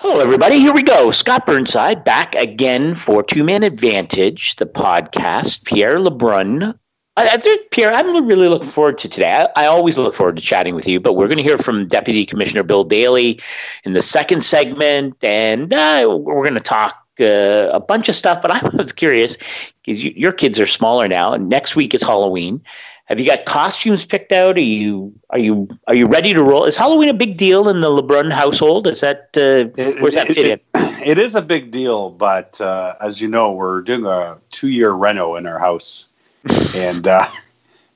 Hello, everybody. Here we go. Scott Burnside back again for Two Man Advantage, the podcast. Pierre Lebrun. I, I think, Pierre, I'm really looking forward to today. I, I, always look forward to chatting with you, but we're going to hear from Deputy Commissioner Bill Daly in the second segment, and uh, we're going to talk uh, a bunch of stuff. But I was curious because you, your kids are smaller now, and next week is Halloween. Have you got costumes picked out? Are you are you are you ready to roll? Is Halloween a big deal in the Lebrun household? Is that uh, it, where's that it, fit it, in? It is a big deal, but uh, as you know, we're doing a two year reno in our house, and uh,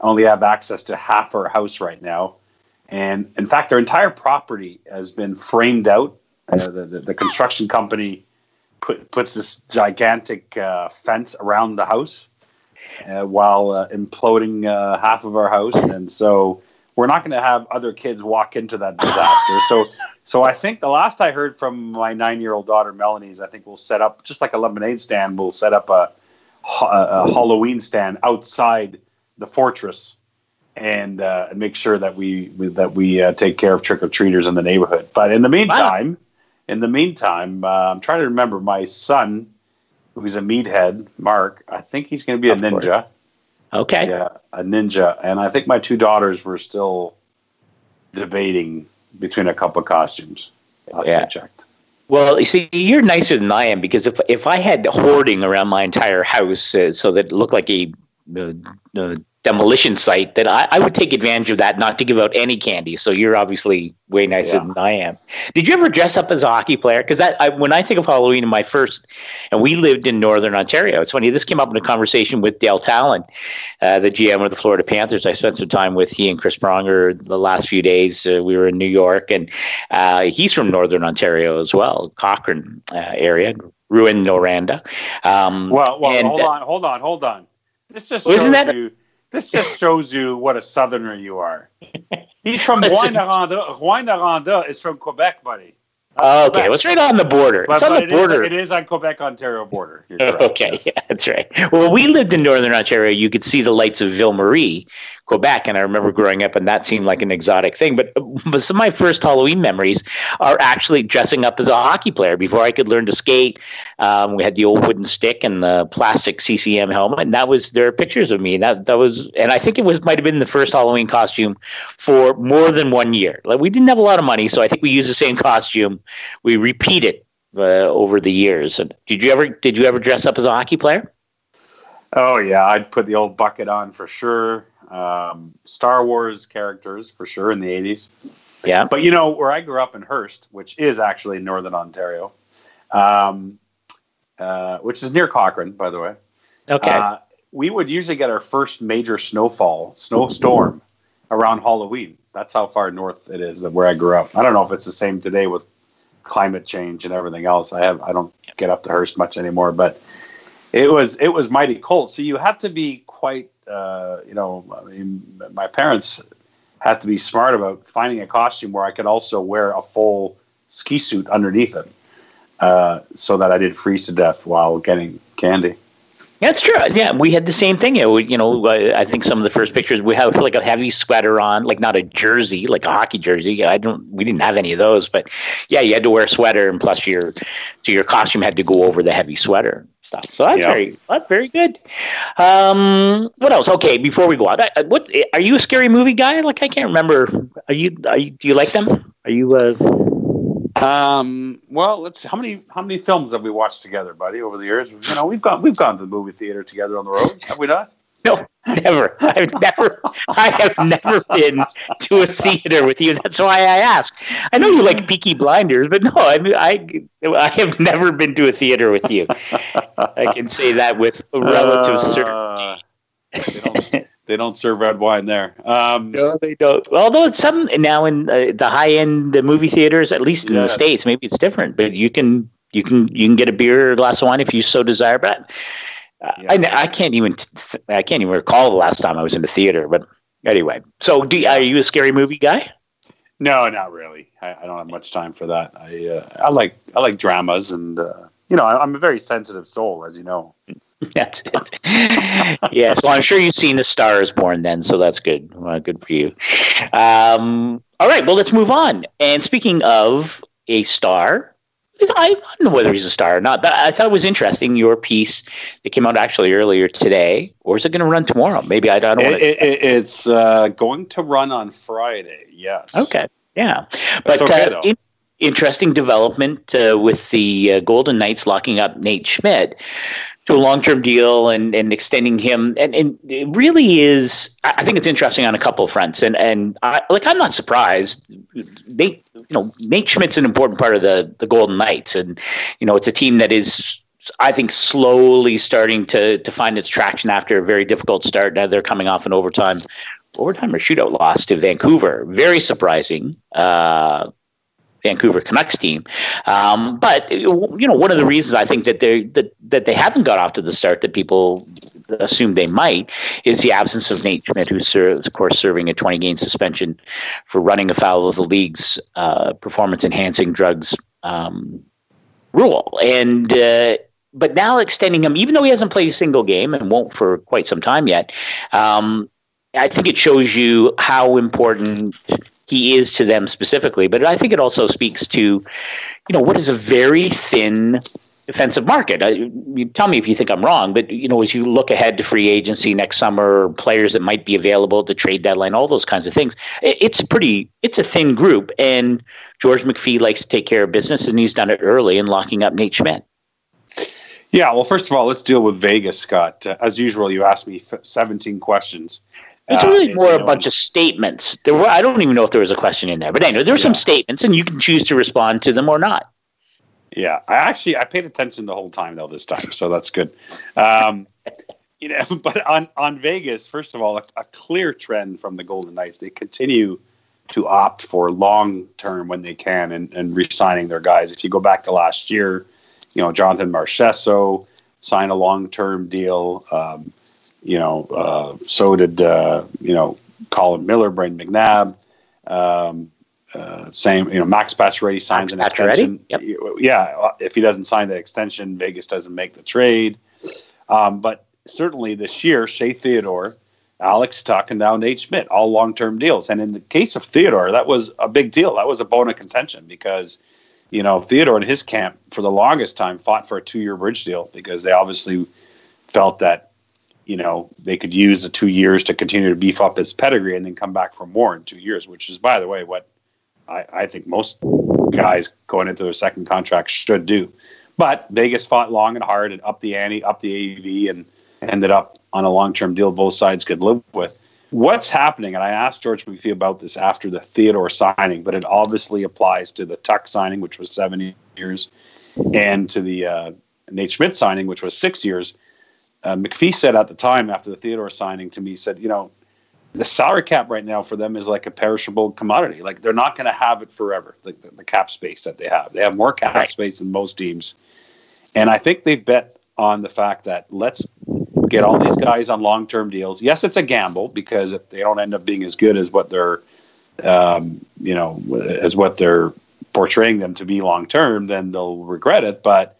only have access to half our house right now. And in fact, our entire property has been framed out. Uh, the, the, the, construction company put, puts this gigantic uh, fence around the house uh, while uh, imploding uh, half of our house, and so we're not going to have other kids walk into that disaster. so, so I think the last I heard from my nine-year-old daughter Melanie is I think we'll set up just like a lemonade stand. We'll set up a, a, a Halloween stand outside the fortress and uh, make sure that we, we that we uh, take care of trick or treaters in the neighborhood. But in the meantime, wow. in the meantime, uh, I'm trying to remember my son who's a meathead, Mark. I think he's going to be a of ninja. Course. Okay. Yeah, a ninja. And I think my two daughters were still debating between a couple of costumes. Last yeah. I checked. Well, you see, you're nicer than I am because if if I had hoarding around my entire house uh, so that it looked like a uh, uh, demolition site that I, I, would take advantage of that not to give out any candy. So you're obviously way nicer yeah. than I am. Did you ever dress up as a hockey player? Because I, when I think of Halloween in my first, and we lived in Northern Ontario. It's funny. This came up in a conversation with Dale Tallon, uh, the GM of the Florida Panthers. I spent some time with he and Chris Pronger the last few days. Uh, we were in New York, and uh, he's from Northern Ontario as well, Cochrane uh, area, Rouyn, Noranda. Um, well, well, and, hold on, hold on, hold on. This just isn't that, you this just shows you what a southerner you are. He's from Rouyn-Noranda. Rouyn-Noranda is from Quebec, buddy. Oh, okay, well, it's right on the border. But, it's on the border. Is, it is on Quebec Ontario border. okay, yes. yeah, that's right. Well, we lived in northern Ontario. You could see the lights of Ville Marie, Quebec, and I remember growing up, and that seemed like an exotic thing. But, but some of my first Halloween memories are actually dressing up as a hockey player. Before I could learn to skate, um, we had the old wooden stick and the plastic CCM helmet, and that was there are pictures of me. That that was, and I think it was might have been the first Halloween costume for more than one year. Like we didn't have a lot of money, so I think we used the same costume we repeat it uh, over the years. And Did you ever did you ever dress up as a hockey player? Oh yeah, I'd put the old bucket on for sure. Um, Star Wars characters for sure in the eighties. Yeah, but you know where I grew up in Hearst, which is actually Northern Ontario, um, uh, which is near Cochrane, by the way. Okay. Uh, we would usually get our first major snowfall, snowstorm around Halloween. That's how far north it is that where I grew up. I don't know if it's the same today with climate change and everything else. I have I don't get up to Hearst much anymore, but it was it was mighty cold. So you had to be quite uh, you know I mean my parents had to be smart about finding a costume where I could also wear a full ski suit underneath it, uh, so that I didn't freeze to death while getting candy. That's true. Yeah, we had the same thing. You know, I think some of the first pictures we had like a heavy sweater on, like not a jersey, like a hockey jersey. I don't. We didn't have any of those, but yeah, you had to wear a sweater, and plus your so your costume had to go over the heavy sweater stuff. So that's very that's very good. Um, what else? Okay, before we go on, what are you a scary movie guy? Like I can't remember. Are you? Are you do you like them? Are you? Uh, um, well, let's see. How many how many films have we watched together, buddy, over the years? You know, we've gone we've gone to the movie theater together on the road, have we not? No, never. I've never. I have never been to a theater with you. That's why I ask. I know you like Peaky Blinders, but no, I mean, I I have never been to a theater with you. I can say that with relative uh, certainty. They don't serve red wine there. Um, no, they don't. Although it's some now in uh, the high end the movie theaters, at least in yeah. the states, maybe it's different. But you can you can you can get a beer or a glass of wine if you so desire. But yeah. I, I can't even I can't even recall the last time I was in the theater. But anyway, so do, are you a scary movie guy? No, not really. I, I don't have much time for that. I uh, I like I like dramas and uh, you know I, I'm a very sensitive soul, as you know. That's it. yes. Well, I'm sure you've seen A Star is Born then, so that's good. Well, good for you. Um, all right. Well, let's move on. And speaking of a star, I don't know whether he's a star or not, but I thought it was interesting. Your piece that came out actually earlier today, or is it going to run tomorrow? Maybe I, I don't. It, it, it's uh, going to run on Friday. Yes. Okay. Yeah, but okay, uh, in, interesting development uh, with the uh, Golden Knights locking up Nate Schmidt to a long-term deal and, and extending him. And, and it really is I think it's interesting on a couple of fronts. And and I, like I'm not surprised. Nate you know Nate Schmidt's an important part of the the Golden Knights. And you know it's a team that is I think slowly starting to to find its traction after a very difficult start. Now they're coming off an overtime overtime or shootout loss to Vancouver. Very surprising. Uh, Vancouver Canucks team. Um, but you know, one of the reasons I think that they that, that they haven't got off to the start that people assume they might is the absence of Nate Schmidt, who serves, of course, serving a 20 game suspension for running afoul of the league's uh, performance enhancing drugs um, rule. And uh, but now extending him, even though he hasn't played a single game and won't for quite some time yet, um, I think it shows you how important he is to them specifically. But I think it also speaks to, you know, what is a very thin defensive market. I, you tell me if you think I'm wrong, but you know, as you look ahead to free agency next summer, players that might be available at the trade deadline, all those kinds of things, it, it's pretty, it's a thin group. And George McPhee likes to take care of business, and he's done it early in locking up Nate Schmidt. Yeah, well, first of all, let's deal with Vegas, Scott. Uh, as usual, you asked me 17 questions. It's really uh, more a bunch of statements. There were I don't even know if there was a question in there, but anyway, there were yeah. some statements, and you can choose to respond to them or not. Yeah, I actually I paid attention the whole time though this time, so that's good. Um, you know, but on on Vegas, first of all, a, a clear trend from the Golden Knights. They continue to opt for long term when they can and, and re-signing their guys. If you go back to last year, you know Jonathan Marchessault signed a long term deal. Um, you know, uh, so did uh, you know Colin Miller, Brayden McNabb. Um, uh, same, you know, Max Pacioretty signs Max an extension. Yep. Yeah, if he doesn't sign the extension, Vegas doesn't make the trade. Um, but certainly this year, Shea Theodore, Alex Tuch, and now Nate Schmidt, all long-term deals. And in the case of Theodore, that was a big deal. That was a bone of contention because, you know, Theodore and his camp for the longest time fought for a two-year bridge deal because they obviously felt that you know, they could use the two years to continue to beef up his pedigree and then come back for more in two years, which is, by the way, what I, I think most guys going into their second contract should do. But Vegas fought long and hard and up the ante, up the AAV, and ended up on a long term deal both sides could live with. What's happening, and I asked George McPhee about this after the Theodore signing, but it obviously applies to the Tuch signing, which was seven years, and to the uh, Nate Schmidt signing, which was six years uh, McPhee said at the time after the Theodore signing to me, said, you know, the salary cap right now for them is like a perishable commodity. Like they're not going to have it forever. The, the, the, cap space that they have, they have more cap right. space than most teams, and I think they've bet on the fact that let's get all these guys on long term deals. Yes, it's a gamble because if they don't end up being as good as what they're, um, you know, as what they're portraying them to be long term, then they'll regret it. But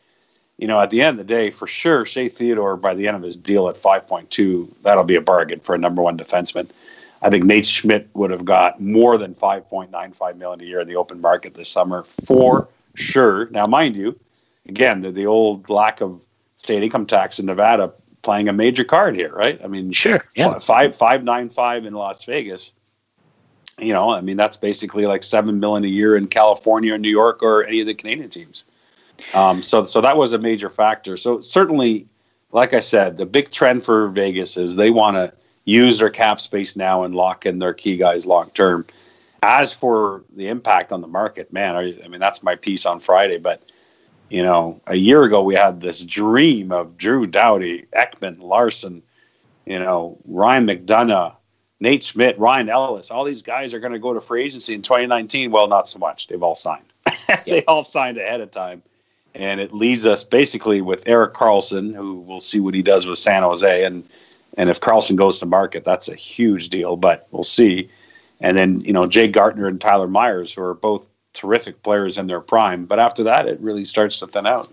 you know, at the end of the day, for sure, Shea Theodore by the end of his deal at 5.2, that'll be a bargain for a number one defenseman. I think Nate Schmidt would have got more than 5.95 million a year in the open market this summer for sure. Now, mind you, again, the, the old lack of state income tax in Nevada playing a major card here, right? I mean, sure, yeah, five five nine five in Las Vegas. You know, I mean, that's basically like seven million a year in California or New York or any of the Canadian teams. Um, so, so that was a major factor. So certainly, like I said, the big trend for Vegas is they want to use their cap space now and lock in their key guys long term. As for the impact on the market, man, I, I mean that's my piece on Friday. But you know, a year ago we had this dream of Drew Doughty, Ekman, Larsson, you know, Ryan McDonagh, Nate Schmidt, Ryan Ellis. All these guys are going to go to free agency in 2019. Well, not so much. They've all signed. they all signed ahead of time. And it leaves us basically with Erik Karlsson, who we'll see what he does with San Jose. And and if Karlsson goes to market, that's a huge deal, but we'll see. And then, you know, Jake Gardiner and Tyler Myers, who are both terrific players in their prime. But after that, it really starts to thin out.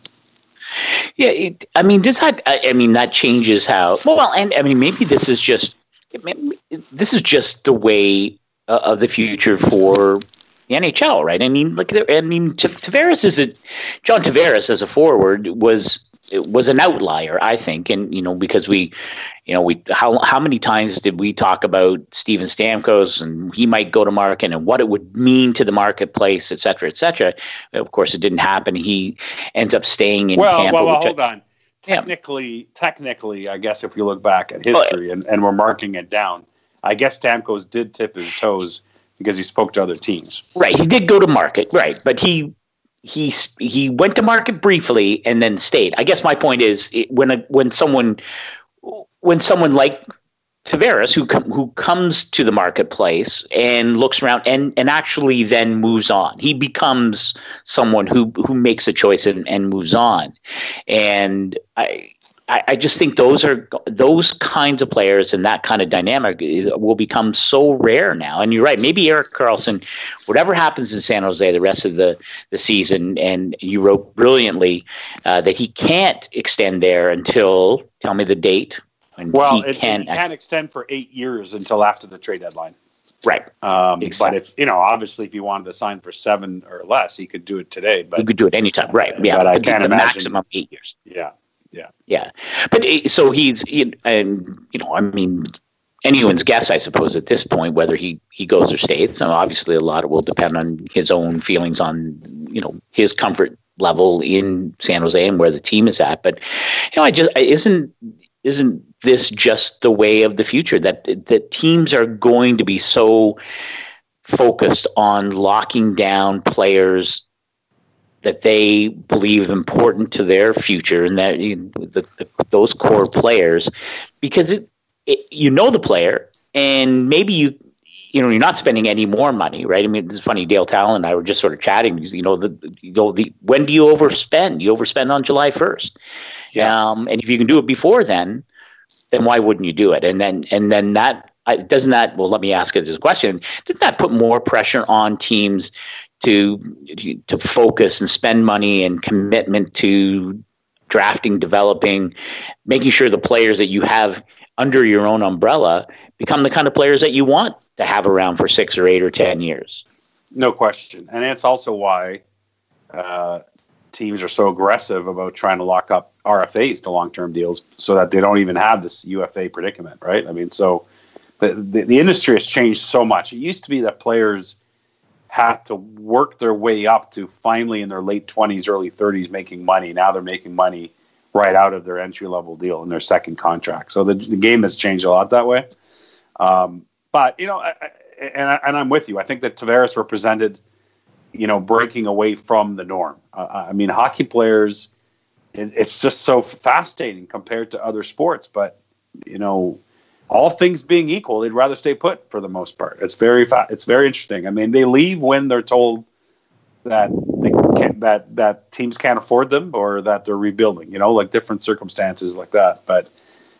Yeah, it, I mean, does that? I mean, that changes how. Well, and I mean, maybe this is just this is just the way uh, of the future for the NHL, right? I mean, look, I mean, Tavares is a John Tavares as a forward was was an outlier, I think, and you know because we, you know, we how how many times did we talk about Steven Stamkos and he might go to market and what it would mean to the marketplace, et cetera, et cetera. Of course, it didn't happen. He ends up staying in well, Tampa. Well, well, hold I, on. Technically, yeah. technically, I guess if you look back at history and, and we're marking it down, I guess Stamkos did tip his toes because he spoke to other teams. Right, he did go to market, right, but he he he went to market briefly and then stayed. I guess my point is when a, when someone when someone like Tavares who com- who comes to the marketplace and looks around and, and actually then moves on. He becomes someone who who makes a choice and, and moves on. And I I, I just think those are those kinds of players and that kind of dynamic is, will become so rare now. And you're right. Maybe Erik Karlsson, whatever happens in San Jose the rest of the, the season, and you wrote brilliantly uh, that he can't extend there until tell me the date. well, he, it, can, he can't extend for eight years until after the trade deadline. Right. Um, exactly. But if you know, obviously, if he wanted to sign for seven or less, he could do it today. But he could do it anytime. Right. Yeah. But, but I can't the imagine maximum eight years. Yeah. Yeah. Yeah. But eh, so he's, and, you know, I mean, anyone's guess, I suppose, at this point, whether he, he goes or stays. So obviously, a lot will depend on his own feelings on, you know, his comfort level in San Jose and where the team is at. But, you know, I just, isn't, isn't this just the way of the future that, that teams are going to be so focused on locking down players that they believe important to their future and that you know, the, the, those core players because it, it, you know the player and maybe you you know you're not spending any more money right? I mean it's funny Dale Tallon and i were just sort of chatting you know the you know the when do you overspend? You overspend on july 1st yeah. um, and if you can do it before then then why wouldn't you do it? And then and then that doesn't that well let me ask you this question doesn't that put more pressure on teams to to focus and spend money and commitment to drafting, developing, making sure the players that you have under your own umbrella become the kind of players that you want to have around for six or eight or ten years. No question, and it's also why uh, teams are so aggressive about trying to lock up RFAs to long-term deals, so that they don't even have this UFA predicament, right? I mean, so the, the, the industry has changed so much. It used to be that players had to work their way up to finally in their late 20s, early 30s making money. Now they're making money right out of their entry level deal in their second contract. So the, the game has changed a lot that way. Um, but, you know, I, and, I, and I'm with you. I think that Tavares represented, you know, breaking away from the norm. Uh, I mean, hockey players, it, it's just so fascinating compared to other sports. But, you know, all things being equal, they'd rather stay put for the most part. It's very fa- it's very interesting. I mean, they leave when they're told that they can't, that that teams can't afford them or that they're rebuilding. You know, like different circumstances like that. But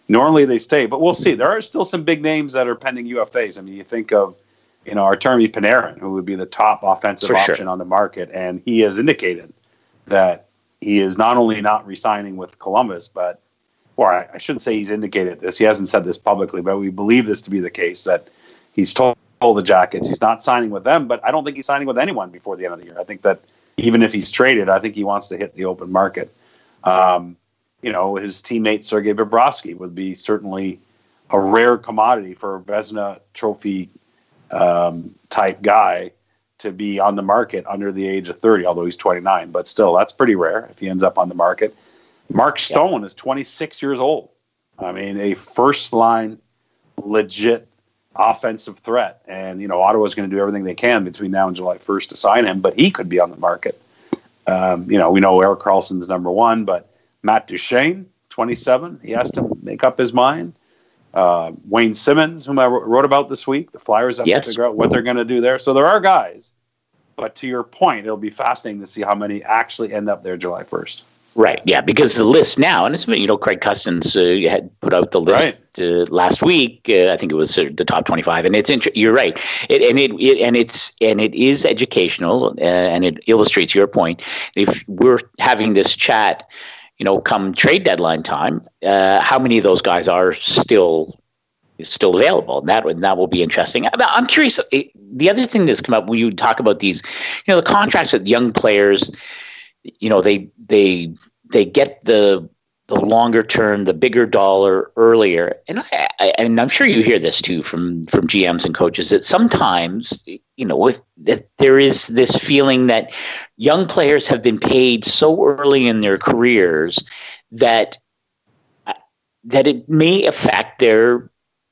normally they stay. But we'll see. There are still some big names that are pending UFAs. I mean, you think of you know Artemi Panarin, who would be the top offensive for option sure. on the market, and he has indicated that he is not only not resigning with Columbus, but or I, shouldn't say he's indicated this. He hasn't said this publicly, but we believe this to be the case that he's told the Jackets he's not signing with them, but I don't think he's signing with anyone before the end of the year. I think that even if he's traded, I think he wants to hit the open market. Um, you know, his teammate Sergei Bobrovsky would be certainly a rare commodity for a Vezina Trophy um, type guy to be on the market under the age of 30, although he's 29. But still, that's pretty rare if he ends up on the market. Mark Stone is 26 years old. I mean, a first line, legit offensive threat. And, you know, Ottawa's going to do everything they can between now and July 1st to sign him, but he could be on the market. Um, you know, we know Erik Karlsson's number one, but Matt Duchene, 27, he has to make up his mind. Uh, Wayne Simmonds, whom I wrote about this week, the Flyers have yes. to figure out what they're going to do there. So there are guys, but to your point, it'll be fascinating to see how many actually end up there July 1st. Right. Yeah, because the list now, and it's you know Craig Custance uh, had put out the list right. uh, last week. Uh, I think it was uh, the top twenty-five, and it's int- you're right. It, and it, it, and it's and it is educational, uh, and it illustrates your point. If we're having this chat, you know, come trade deadline time, uh, how many of those guys are still still available. And that and that will be interesting. I'm curious. The other thing that's come up when you talk about these, you know, the contracts with young players, you know, they they they get the the longer term, the bigger dollar earlier. And I, I, and I'm sure you hear this too from from GMs and coaches that sometimes you know if that there is this feeling that young players have been paid so early in their careers that uh, that it may affect their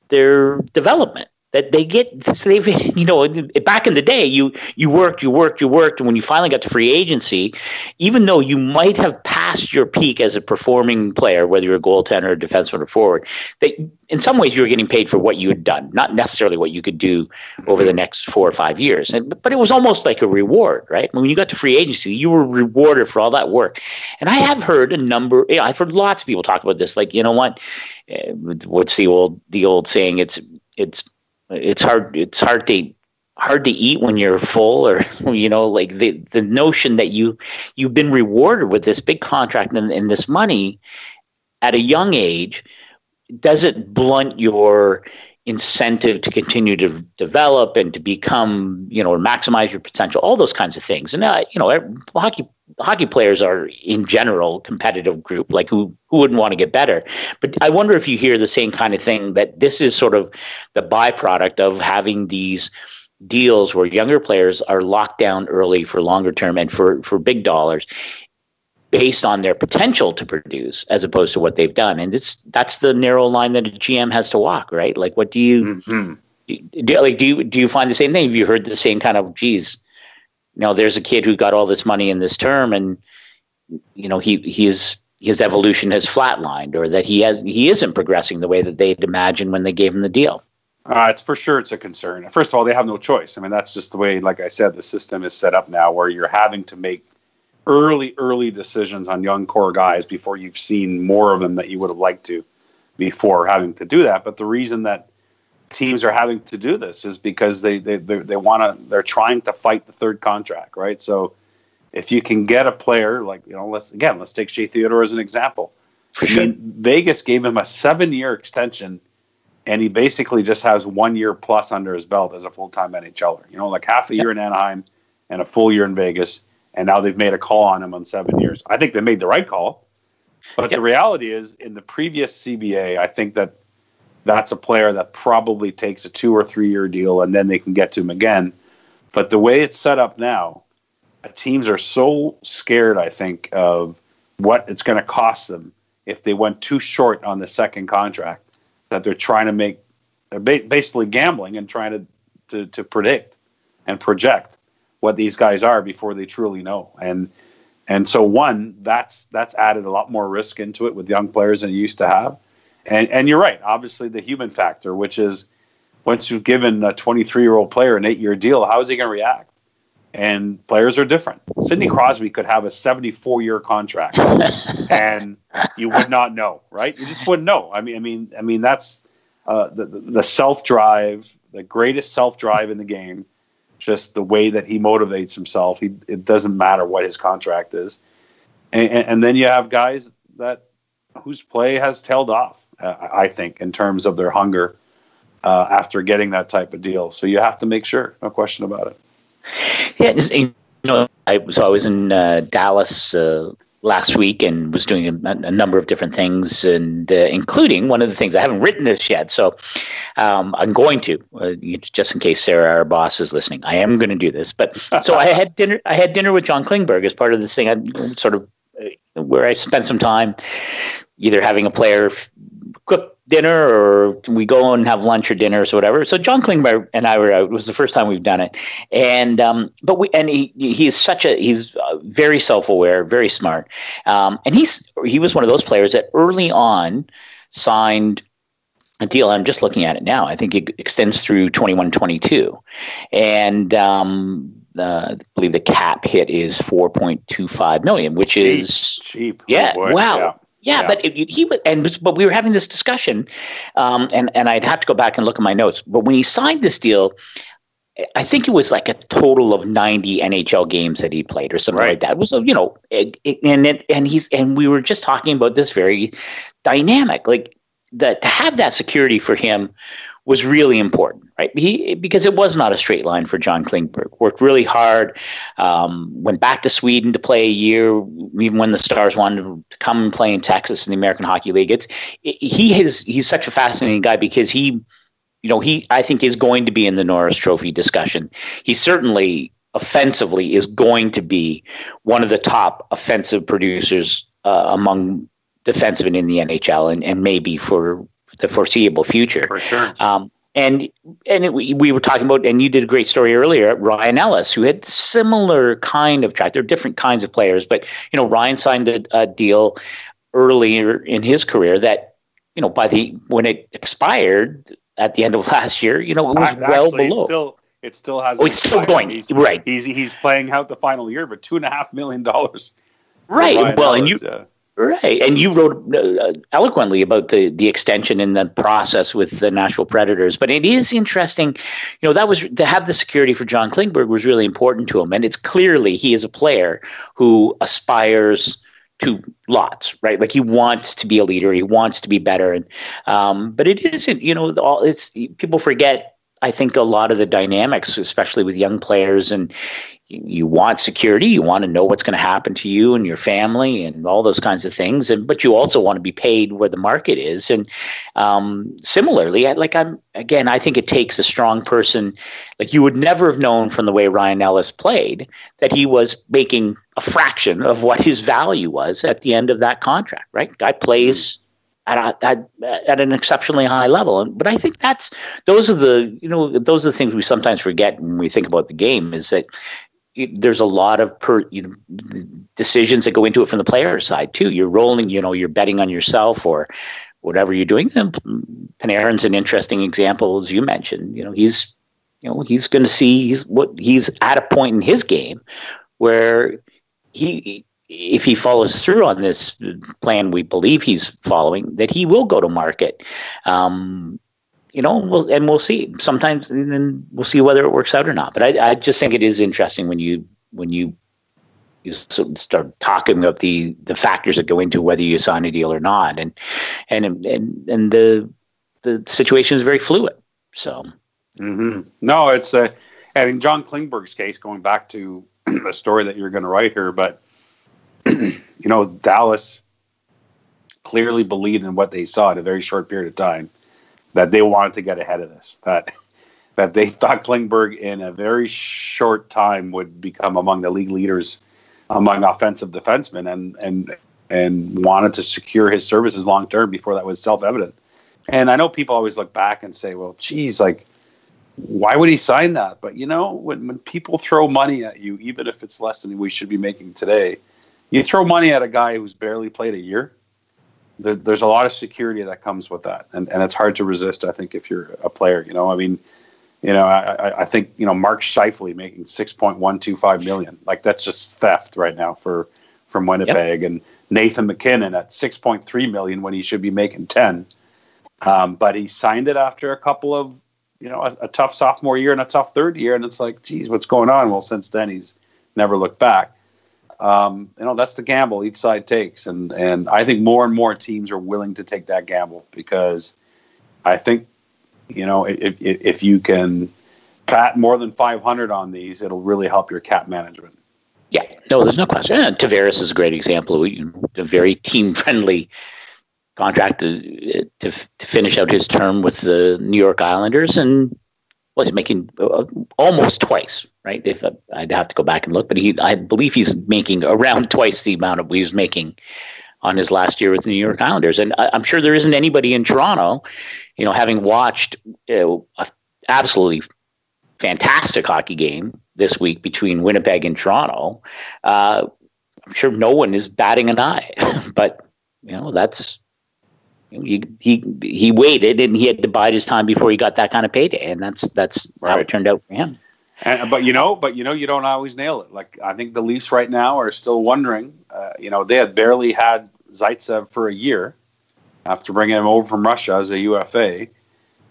their development that they get they've you know back in the day you you worked you worked you worked and when you finally got to free agency even though you might have passed your peak as a performing player whether you're a goaltender or defenseman or forward that in some ways you were getting paid for what you had done not necessarily what you could do over the next four or five years. And, but it was almost like a reward right? When you got to free agency you were rewarded for all that work. And i have heard a number you know, i've heard lots of people talk about this like you know what? Eh, what's the old the old saying? It's it's it's hard it's hard to hard to eat when you're full or you know like the the notion that you you've been rewarded with this big contract and, and this money at a young age does it blunt your incentive to continue to develop and to become, you know, maximize your potential, all those kinds of things. And, uh, you know, hockey hockey players are in general competitive group like who who wouldn't want to get better. But i wonder if you hear the same kind of thing that this is sort of the byproduct of having these deals where younger players are locked down early for longer term and for for big dollars based on their potential to produce as opposed to what they've done. And it's that's the narrow line that a gm has to walk right? Like what do you mm-hmm. do, do, like do you do you find the same thing? Have you heard the same kind of geez you know there's a kid who got all this money in this term and you know he he's his evolution has flatlined or that he has he isn't progressing the way that they'd imagined when they gave him the deal. Uh, it's for sure it's a concern. First of all they have no choice. I mean that's just the way like i said the system is set up now where you're having to make early, early decisions on young core guys before you've seen more of them that you would have liked to before having to do that. But the reason that teams are having to do this is because they they they, they want to they're trying to fight the third contract, right? So if you can get a player like you know, let's again let's take Shea Theodore as an example. For sure. I mean, Vegas gave him a seven-year extension, and he basically just has one year plus under his belt as a full-time NHLer. You know, like half a year in Anaheim and a full year in Vegas and now they've made a call on him on seven years. I think they made the right call, but yep. the reality is, in the previous CBA, I think that that's a player that probably takes a two or three year deal, and then they can get to him again. But the way it's set up now, teams are so scared, I think, of what it's going to cost them if they went too short on the second contract that they're trying to make, they're basically gambling and trying to, to, to predict and project what these guys are before they truly know. And and so one, that's that's added a lot more risk into it with young players than it used to have. And and you're right, obviously the human factor, which is once you've given a 23 year old player an eight year deal, how is he going to react? And players are different. Sidney Crosby could have a 74 year contract, and you would not know, right? You just wouldn't know. I mean, I mean, I mean, that's uh, the the self drive, the greatest self drive in the game just the way that he motivates himself. He, it doesn't matter what his contract is. And, and then you have guys that whose play has tailed off, I think, in terms of their hunger uh, after getting that type of deal. So you have to make sure, no question about it. Yeah, you know, so I was always in uh, Dallas uh, last week and was doing a, a number of different things, and uh, including one of the things I haven't written this yet, so um, I'm going to uh, just in case Sarah, our boss, is listening. I am going to do this, but so I had dinner. I had dinner with John Klingberg as part of this thing. I sort of uh, where I spent some time either having a player cook dinner or we go and have lunch or dinner or whatever. So John Klingberg and I were out. It was the first time we've done it. And, um, but we, and he, he's such a, he's uh, very self-aware, very smart. Um, and he's, he was one of those players that early on signed a deal. I'm just looking at it now. I think it extends through 21, 22. And, um, uh, I believe the cap hit is 4.25 million, which cheap, is cheap. Yeah. Oh wow. Yeah. Yeah, yeah, but it, he and but we were having this discussion, um, and and I'd have to go back and look at my notes. But when he signed this deal, I think it was like a total of ninety NHL games that he played, or something right. like that. It was you know, it, it, and it, and he's and we were just talking about this very dynamic. Like that to have that security for him was really important, right? He because it was not a straight line for John Klingberg. Worked really hard, um, went back to Sweden to play a year, even when the Stars wanted to come and play in Texas in the American Hockey League. It's he is he's such a fascinating guy because he, you know, he I think is going to be in the Norris Trophy discussion. He certainly offensively is going to be one of the top offensive producers uh, among defensemen in the NHL, and, and maybe for the foreseeable future. For sure. Um, and and it, we, we were talking about, and you did a great story earlier, Ryan Ellis, who had similar kind of track. They're different kinds of players, but you know, Ryan signed a, a deal earlier in his career that you know by the when it expired at the end of last year, you know, it was Actually, well below. It still, it still has. Oh, it's still going. He's, Right. He's he's playing out the final year, but two and a half million dollars. right. Well, and you yeah. Right, and you wrote uh, eloquently about the the extension in the process with the Nashville Predators. But it is interesting, you know, that was to have the security for John Klingberg was really important to him, and it's clearly he is a player who aspires to lots, right? Like he wants to be a leader, he wants to be better, and um, but it isn't, you know, all it's people forget. I think a lot of the dynamics, especially with young players, and you want security you want to know what's going to happen to you and your family and all those kinds of things and but you also want to be paid where the market is and um, similarly I, like i'm again i think it takes a strong person like you would never have known from the way ryan ellis played that he was making a fraction of what his value was at the end of that contract right? Guy plays at, at, at an exceptionally high level. But I think that's those are the you know those are the things we sometimes forget when we think about the game is that there's a lot of per, you know, decisions that go into it from the player side too. You're rolling, you know, you're betting on yourself or whatever you're doing. And Panarin's an interesting example, as you mentioned. You know, he's you know he's going to see he's what he's at a point in his game where he if he follows through on this plan we believe he's following that he will go to market um, you know, we'll, and we'll see. Sometimes, and then we'll see whether it works out or not. But I, I just think it is interesting when you when you you sort of start talking about the the factors that go into whether you sign a deal or not, and and and and the the situation is very fluid. So, mm-hmm. no, it's a and in John Klingberg's case, going back to the story that you're going to write here, but you know, Dallas clearly believed in what they saw in a very short period of time that they wanted to get ahead of this. That that they thought Klingberg in a very short time would become among the league leaders among offensive defensemen, and and and wanted to secure his services long term before that was self evident. And I know people always look back and say, "Well, geez, like." Why would he sign that? But you know, when, when people throw money at you, even if it's less than we should be making today, you throw money at a guy who's barely played a year there, there's a lot of security that comes with that, and and it's hard to resist. I think if you're a player, you know, I mean, you know, I, I think you know Mark Scheifele making six point one two five million, like that's just theft right now for from Winnipeg, yep. and Nathan MacKinnon at six point three million when he should be making ten. Um, but he signed it after a couple of you know a, a, tough sophomore year and a tough third year, and it's like, geez, what's going on? Well, since then he's never looked back um, you know that's the gamble each side takes, and and I think more and more teams are willing to take that gamble because I think you know if if, you can pat more than 500 on these, it'll really help your cap management. Yeah, no, there's no question. Yeah, Tavares is a great example. A very team friendly contract to, to, to finish out his term with the New York Islanders, and well, he's making uh, almost twice, right? If uh, I'd have to go back and look, but he, I believe he's making around twice the amount of he was making on his last year with the New York Islanders. And I, am sure there isn't anybody in Toronto, you know, having watched uh, a absolutely fantastic hockey game this week between Winnipeg and Toronto. Uh, I'm sure no one is batting an eye, but you know that's he he he waited and he had to bide his time before he got that kind of payday, and that's that's right. how it turned out for him. And, but you know, but you know, you don't always nail it. Like I think the Leafs right now are still wondering. Uh, you know, they had barely had Zaitsev for a year after bringing him over from Russia as a UFA,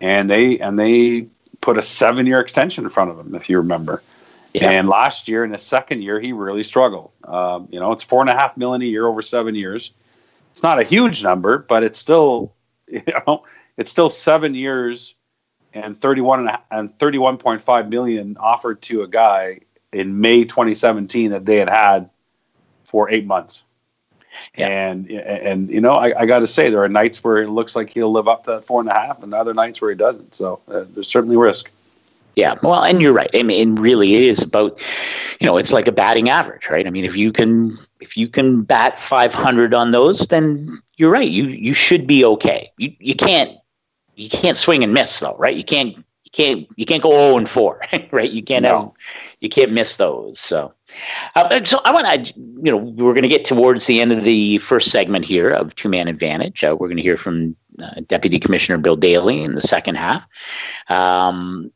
and they and they put a seven-year extension in front of him, if you remember. Yeah. And last year, in the second year, he really struggled. Um, you know, it's four and a half million a year over seven years it's not a huge number, but it's still you know, it's still seven years and 31 and 31.5 million offered to a guy in May 2017 that they had had for eight months. Yeah. And and you know, I, I got to say, there are nights where it looks like he'll live up to that four and a half, and other nights where he doesn't. So uh, there's certainly risk. Yeah, well, and you're right. I mean, really, it is about, you know, it's like a batting average, right? I mean, if you can if you can bat 500 on those, then you're right. You you should be okay. You you can't you can't swing and miss though, right? You can't you can't you can't go 0 and 4, right? You can't no. have you can't miss those. So, uh, so I want to, you know, we're going to get towards the end of the first segment here of Two Man Advantage. Uh, we're going to hear from uh, Deputy Commissioner Bill Daly in the second half. Um,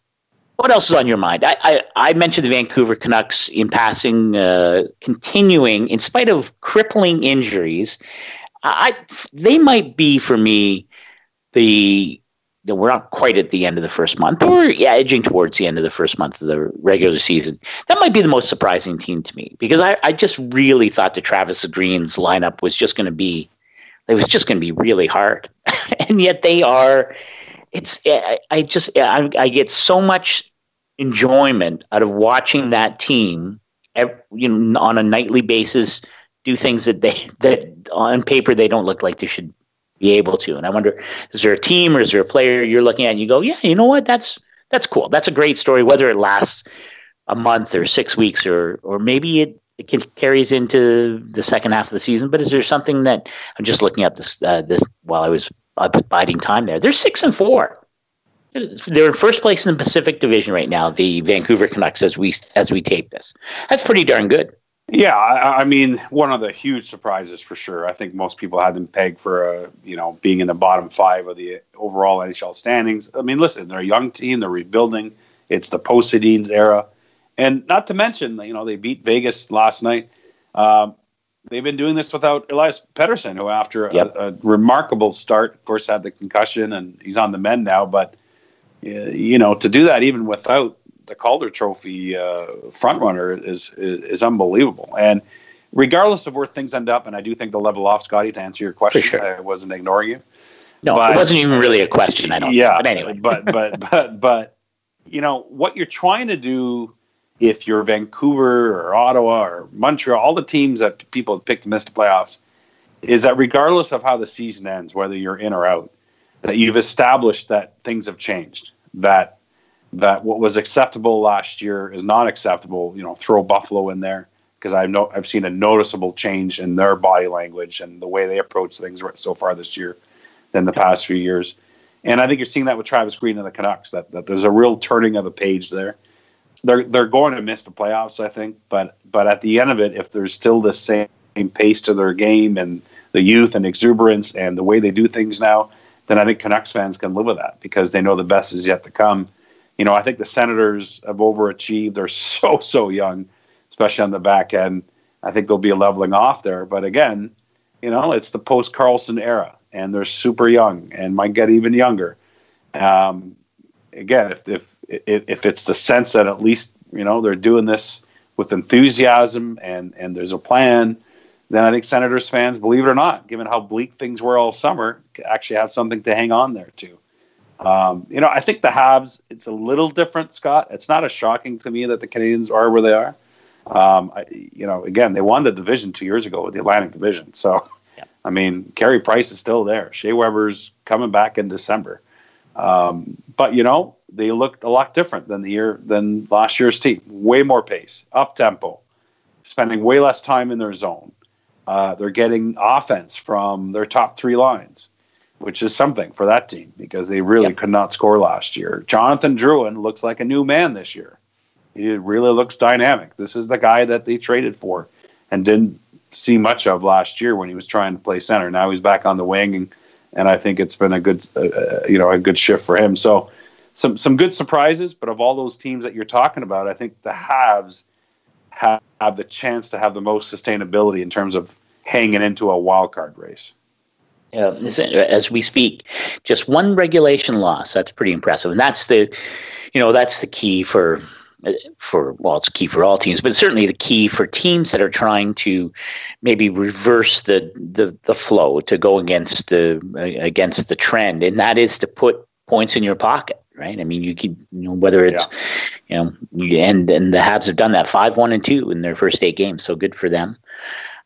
what else is on your mind? I, I, I, mentioned the Vancouver Canucks in passing, uh, continuing in spite of crippling injuries. I, they might be for me the we're not quite at the end of the first month, or yeah, edging towards the end of the first month of the regular season. That might be the most surprising team to me because I, I just really thought the Travis Green's lineup was just going to be, it was just going to be really hard, and yet they are. It's I, I just I, I get so much enjoyment out of watching that team, you know, on a nightly basis do things that they that on paper they don't look like they should be able to. And I wonder, is there a team or is there a player you're looking at and you go, yeah, you know what, that's that's cool. That's a great story. Whether it lasts a month or six weeks or or maybe it it can, carries into the second half of the season. But is there something that I'm just looking at this uh, this while I was uh, biding time there? They're six and four. They're in first place in the Pacific Division right now. The Vancouver Canucks, as we as we tape this, that's pretty darn good. Yeah, I, I, mean, one of the huge surprises for sure. I think most people had them pegged for, uh, you know, being in the bottom five of the overall NHL standings. I mean, listen, they're a young team, they're rebuilding. It's the post Sedin's era, and not to mention, you know, they beat Vegas last night. Um, they've been doing this without Elias Pettersson, who, after yep. a, a, remarkable start, of course, had the concussion, and he's on the mend now. But you know, to do that even without the Calder Trophy uh, frontrunner is, is, is unbelievable. And regardless of where things end up, and I do think they'll level off, Scotty. To answer your question, sure. I wasn't ignoring you. No, but, it wasn't even really a question. I don't. Yeah, but anyway, but but but but you know what you're trying to do if you're Vancouver or Ottawa or Montreal, all the teams that people have picked to miss the playoffs, is that regardless of how the season ends, whether you're in or out, that you've established that things have changed. That that what was acceptable last year is not acceptable. You know, throw Buffalo in there because I've no, I've seen a noticeable change in their body language and the way they approach things so far this year than the past few years. And I think you're seeing that with Travis Green and the Canucks. That, that there's a real turning of a page there. They're they're going to miss the playoffs, I think. But but at the end of it, if there's still the same pace to their game and the youth and exuberance and the way they do things now, then I think Canucks fans can live with that because they know the best is yet to come you know, I think the Senators have overachieved. They're so, so young, especially on the back end. I think there'll be a leveling off there. But again, you know, it's the post Karlsson era, and they're super young and might get even younger. Um, again, if, if if it's the sense that at least you know they're doing this with enthusiasm and and there's a plan, then I think Senators fans, believe it or not, given how bleak things were all summer, actually have something to hang on there to. Um, you know, I think the Habs, it's a little different, Scott. It's not as shocking to me that the Canadiens are where they are. Um, I, you know, again, they won the division two years ago with the Atlantic Division. So, yeah. I mean, Carey Price is still there. Shea Weber's coming back in December. Um, but, you know, they looked a lot different than the year than last year's team. Way more pace, up tempo, spending way less time in their zone. Uh, they're getting offense from their top three lines which is something for that team because they really yep. could not score last year. Jonathan Drouin looks like a new man this year. He really looks dynamic. This is the guy that they traded for and didn't see much of last year when he was trying to play center. Now he's back on the wing, and, and I think it's been a good, uh, uh, you know, a good shift for him. So some some good surprises. But of all those teams that you're talking about, I think the Habs have, have the chance to have the most sustainability in terms of hanging into a wild card race. Uh, as we speak, just one regulation loss. That's pretty impressive, and that's the, you know, that's the key for for well, it's key for all teams, but certainly the key for teams that are trying to maybe reverse the the, the flow to go against the against the trend, and that is to put points in your pocket, right? I mean, you keep you know whether it's yeah. you know and and the Habs have done that five one and two in their first eight games, so good for them.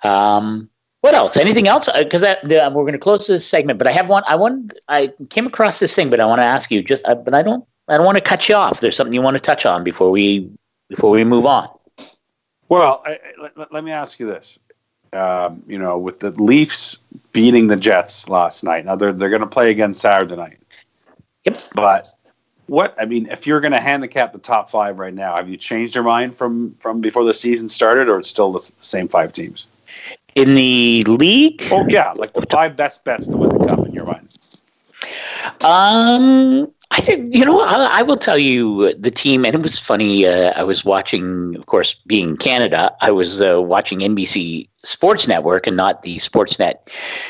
Um, what else? Anything else? Because uh, we're going to close this segment, but I have one. I want. I came across this thing, but I want to ask you. Just, uh, but I don't. I don't want to cut you off. There's something you want to touch on before we before we move on. Well, I, let, let, me ask you this. Um, you know, with the Leafs beating the Jets last night, now they're they're going to play again Saturday night. Yep. But what I mean, if you're going to handicap the top five right now, have you changed your mind from from before the season started, or it's still the same five teams? In the league? Oh yeah, like the five best bets to win the cup in your mind. Um, I think you know. I, I, will tell you the team, and it was funny. Uh, I was watching, of course, being Canada. I was uh, watching NBC Sports Network and not the Sportsnet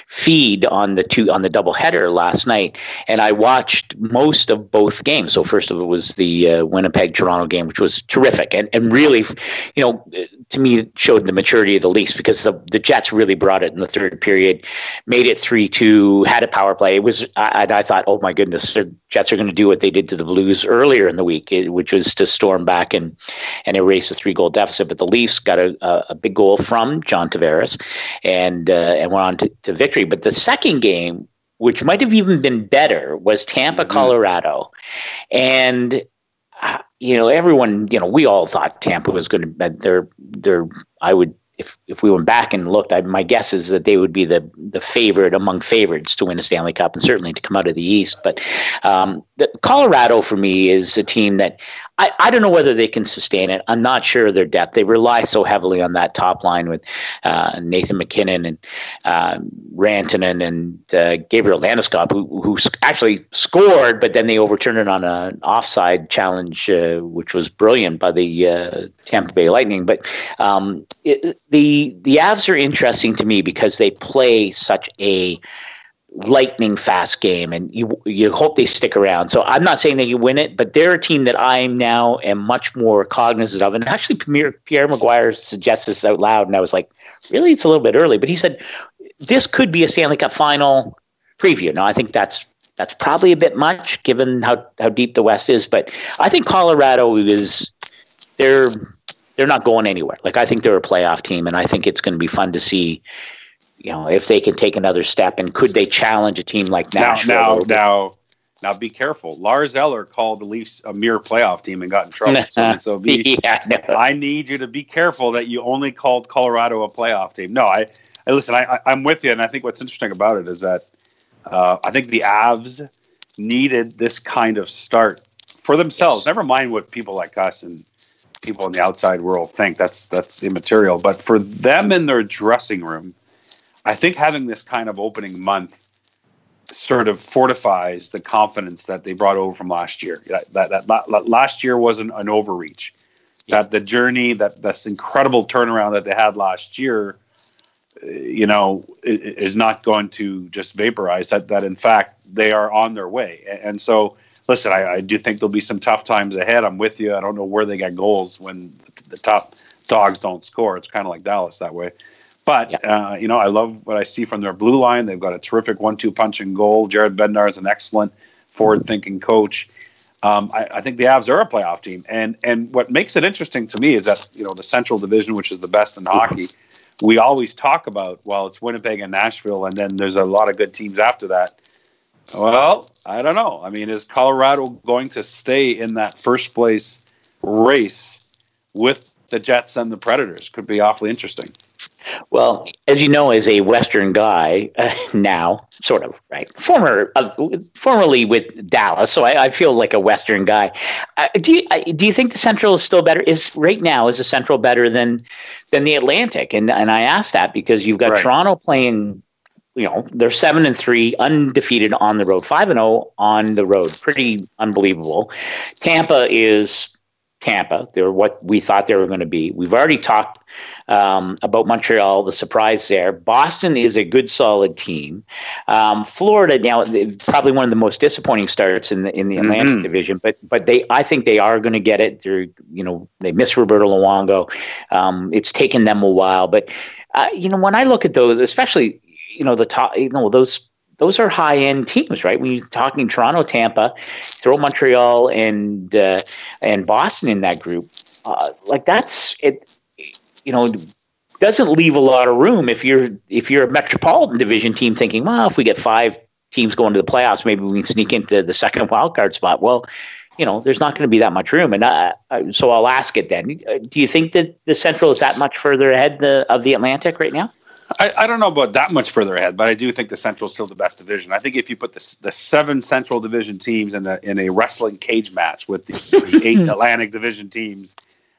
feed on the two on the doubleheader last night, and I watched most of both games. So first of it was the uh, Winnipeg Toronto game, which was terrific, and and really, you know, to me showed the maturity of the Leafs because the, the Jets really brought it in the third period, made it three two, had a power play. It was I, I thought, oh my goodness, the Jets are going to do what they did to the Blues earlier in the week, which was to storm back and and erase a three goal deficit. But the Leafs got a, a, a big goal from John Tavares Tavares, and uh, and went on to, to victory. But the second game, which might have even been better, was Tampa, mm-hmm. Colorado, and uh, you know everyone, you know, we all thought Tampa was going to. They're they're. I would if if we went back and looked, I, my guess is that they would be the the favorite among favorites to win a Stanley Cup and certainly to come out of the East. But um, the, Colorado for me is a team that I, I don't know whether they can sustain it. I'm not sure of their depth. They rely so heavily on that top line with uh, Nathan MacKinnon and uh, Rantanen and uh, Gabriel Landeskog, who, who actually scored, but then they overturned it on an offside challenge, uh, which was brilliant by the uh, Tampa Bay Lightning. But um, it, the the Avs are interesting to me because they play such a lightning fast game, and you you hope they stick around. So I'm not saying that you win it, but they're a team that I now am much more cognizant of. And actually, Pierre, Pierre McGuire suggests this out loud, and I was like, really, it's a little bit early. But he said this could be a Stanley Cup final preview. Now I think that's that's probably a bit much given how how deep the West is, but I think Colorado is they're they're not going anywhere. Like I think they're a playoff team, and I think it's going to be fun to see you know, if they can take another step and could they challenge a team like Nashville? Now, now, now, now, be careful. Lars Eller called the Leafs a mere playoff team and got in trouble. so, so be, yeah, no. I need you to be careful that you only called Colorado a playoff team. No, I, I listen. I, I, am with you, and I think what's interesting about it is that uh, I think the Avs needed this kind of start for themselves. Yes. Never mind what people like us and people in the outside world think. That's that's immaterial. But for them in their dressing room I think having this kind of opening month sort of fortifies the confidence that they brought over from last year. That that, that, that last year wasn't an overreach. Yeah. That the journey, that this incredible turnaround that they had last year, uh, you know, is not going to just vaporize. That that in fact they are on their way. And so, listen, I, I do think there'll be some tough times ahead. I'm with you. I don't know where they get goals when the top dogs don't score. It's kind of like Dallas that way. But yeah. uh, you know, I love what I see from their blue line. They've got a terrific one-two punch and goal. Jared Bednar is an excellent forward-thinking coach. Um, I, I, think the Avs are a playoff team, and and what makes it interesting to me is that you know the Central Division, which is the best in hockey, we always talk about. Well, it's Winnipeg and Nashville, and then there's a lot of good teams after that. Well, I don't know. I mean, is Colorado going to stay in that first place race with the Jets and the Predators? Could be awfully interesting. Well, as you know, as a Western guy uh, now, sort of right, former, uh, formerly with Dallas, so I, I, feel like a Western guy. Uh, do you uh, do you think the Central is still better? Is right now is the Central better than than the Atlantic? And and I ask that because you've got right. Toronto playing. You know they're seven and three, undefeated on the road, five and zero oh on the road, pretty unbelievable. Tampa is Tampa. They're what we thought they were going to be. We've already talked um, about Montreal, the surprise there. Boston is a good, solid team. Um, Florida now probably one of the most disappointing starts in the in the Atlantic mm-hmm. Division, but but they I think they are going to get it. They're you know they miss Roberto Luongo. Um, it's taken them a while, but uh, you know when I look at those, especially you know the top, you know those those are high end teams, right? When you're talking Toronto, Tampa, throw Montreal and uh, and Boston in that group, uh, like that's it. You know, doesn't leave a lot of room if you're if you're a Metropolitan Division team thinking, well, if we get five teams going to the playoffs, maybe we can sneak into the second wild card spot. Well, you know, there's not going to be that much room, and I, I, so I'll ask it then. Do you think that the Central is that much further ahead the, of the Atlantic right now? I, I, don't know about that much further ahead, but I do think the Central is still the best division. I think if you put the, the seven Central Division teams in, the, in a wrestling cage match with the, the eight Atlantic Division teams,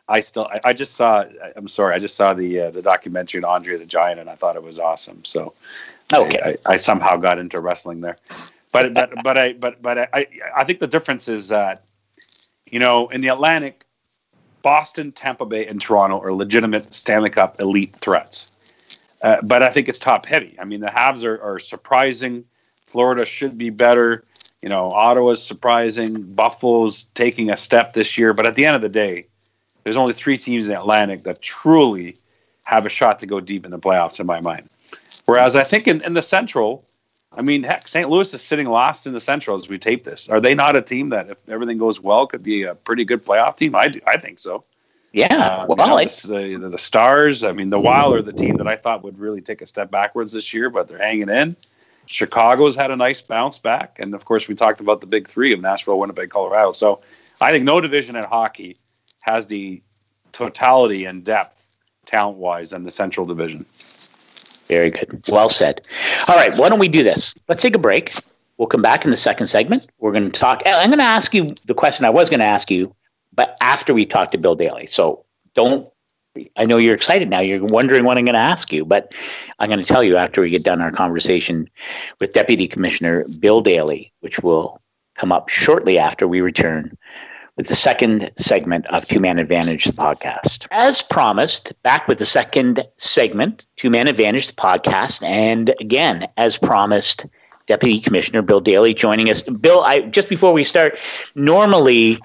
I still I, I, just saw. I'm sorry, I just saw the uh, the documentary on Andre the Giant, and I thought it was awesome. So, okay, I, I somehow got into wrestling there, but but but I but but I I think the difference is that you know in the Atlantic, Boston, Tampa Bay, and Toronto are legitimate Stanley Cup elite threats uh, but I think it's top heavy. I mean, the Habs are, are surprising. Florida should be better. You know, Ottawa's surprising. Buffalo's taking a step this year. But at the end of the day, there's only three teams in the Atlantic that truly have a shot to go deep in the playoffs, in my mind. Whereas I think in, in the Central, I mean, heck, St. Louis is sitting last in the Central as we tape this. Are they not a team that, if everything goes well, could be a pretty good playoff team? I, do, I think so. Yeah, uh, well, you know, the, the, Stars. I mean, the Wild are the team that I thought would really take a step backwards this year, but they're hanging in. Chicago's had a nice bounce back, and of course, we talked about the big three of Nashville, Winnipeg, Colorado. So, I think no division in hockey has the totality and depth, talent wise, than the Central Division. Very good. Well said. All right, why don't we do this? Let's take a break. We'll come back in the second segment. We're going to talk. I'm going to ask you the question I was going to ask you but after we talked to Bill Daly. So don't. I know you're excited now. You're wondering what I'm going to ask you, but I'm going to tell you after we get done our conversation with Deputy Commissioner Bill Daly, which will come up shortly after we return with the second segment of Two Man Advantage, the podcast. As promised, back with the second segment, Two Man Advantage, the podcast. And again, as promised, Deputy Commissioner Bill Daly joining us. Bill, I just before we start, normally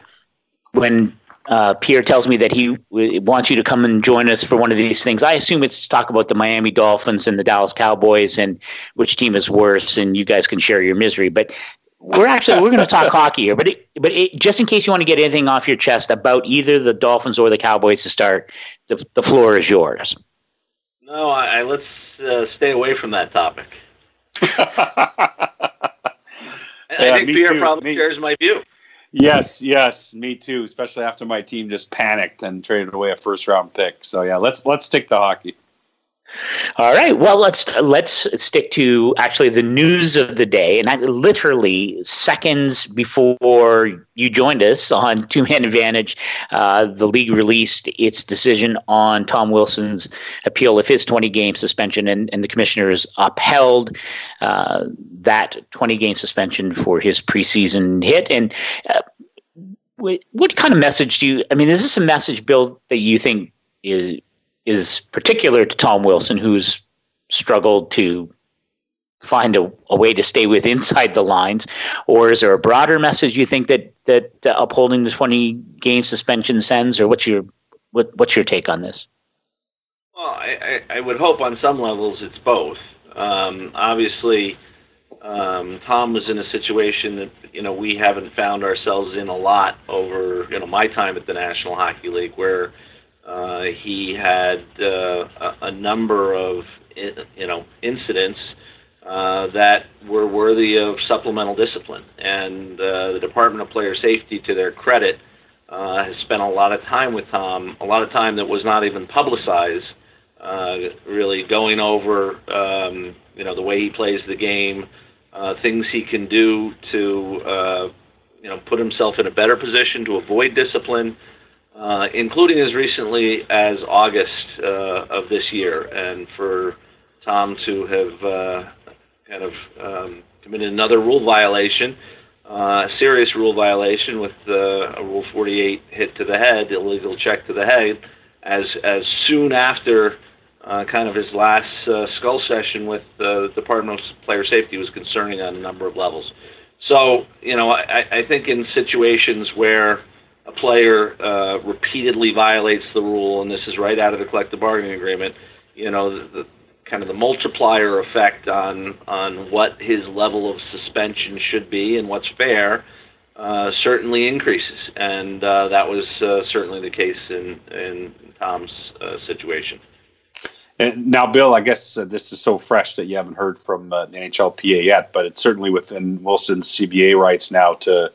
when uh, Pierre tells me that he w- wants you to come and join us for one of these things. I assume it's to talk about the Miami Dolphins and the Dallas Cowboys and which team is worse, and you guys can share your misery. But we're actually we're going to talk hockey here. But it, but it, just in case you want to get anything off your chest about either the Dolphins or the Cowboys to start, the the floor is yours. No, I, I let's uh, stay away from that topic. I, yeah, I think Pierre too. probably me. shares my view. Yes, yes, me too. Especially after my team just panicked and traded away a first round pick. So yeah, let's let's stick to hockey. All right. Well, let's let's stick to actually the news of the day, and I, literally seconds before you joined us on Two Man Advantage, uh, the league released its decision on Tom Wilson's appeal of his 20 game suspension, and, and the commissioners upheld uh, that 20 game suspension for his preseason hit. And uh, what, what kind of message do you? I mean, is this a message, Bill, that you think is is particular to Tom Wilson, who's struggled to find a, a, way to stay with inside the lines, or is there a broader message you think that that uh, upholding the twenty game suspension sends, or what's your what, what's your take on this? Well, I, I, I would hope on some levels it's both. Um, obviously, um, Tom was in a situation that you know we haven't found ourselves in a lot over you know my time at the National Hockey League, where uh, he had uh, a, number of you know incidents uh, that were worthy of supplemental discipline, and uh, the Department of Player Safety, to their credit, uh, has spent a lot of time with Tom, a lot of time that was not even publicized, uh, really going over um, you know the way he plays the game, things he can do to you know put himself in a better position to avoid discipline uh, including as recently as August uh, of this year. And for Tom to have uh, kind of um, committed another rule violation, uh, uh, serious rule violation with uh, a Rule 48 hit to the head, illegal check to the head, as as soon after uh, kind of his last skull session with the Department of Player Safety was concerning on a number of levels. So you know, I, I think in situations where a player uh, repeatedly violates the rule, and this is right out of the collective bargaining agreement, you know, the, the kind of the multiplier effect on on what his level of suspension should be and what's fair uh, certainly increases, and uh, that was uh, certainly the case in in Tom's uh, situation. And now, Bill, I guess uh, this is so fresh that you haven't heard from the NHLPA yet, but it's certainly within Wilson's CBA rights now to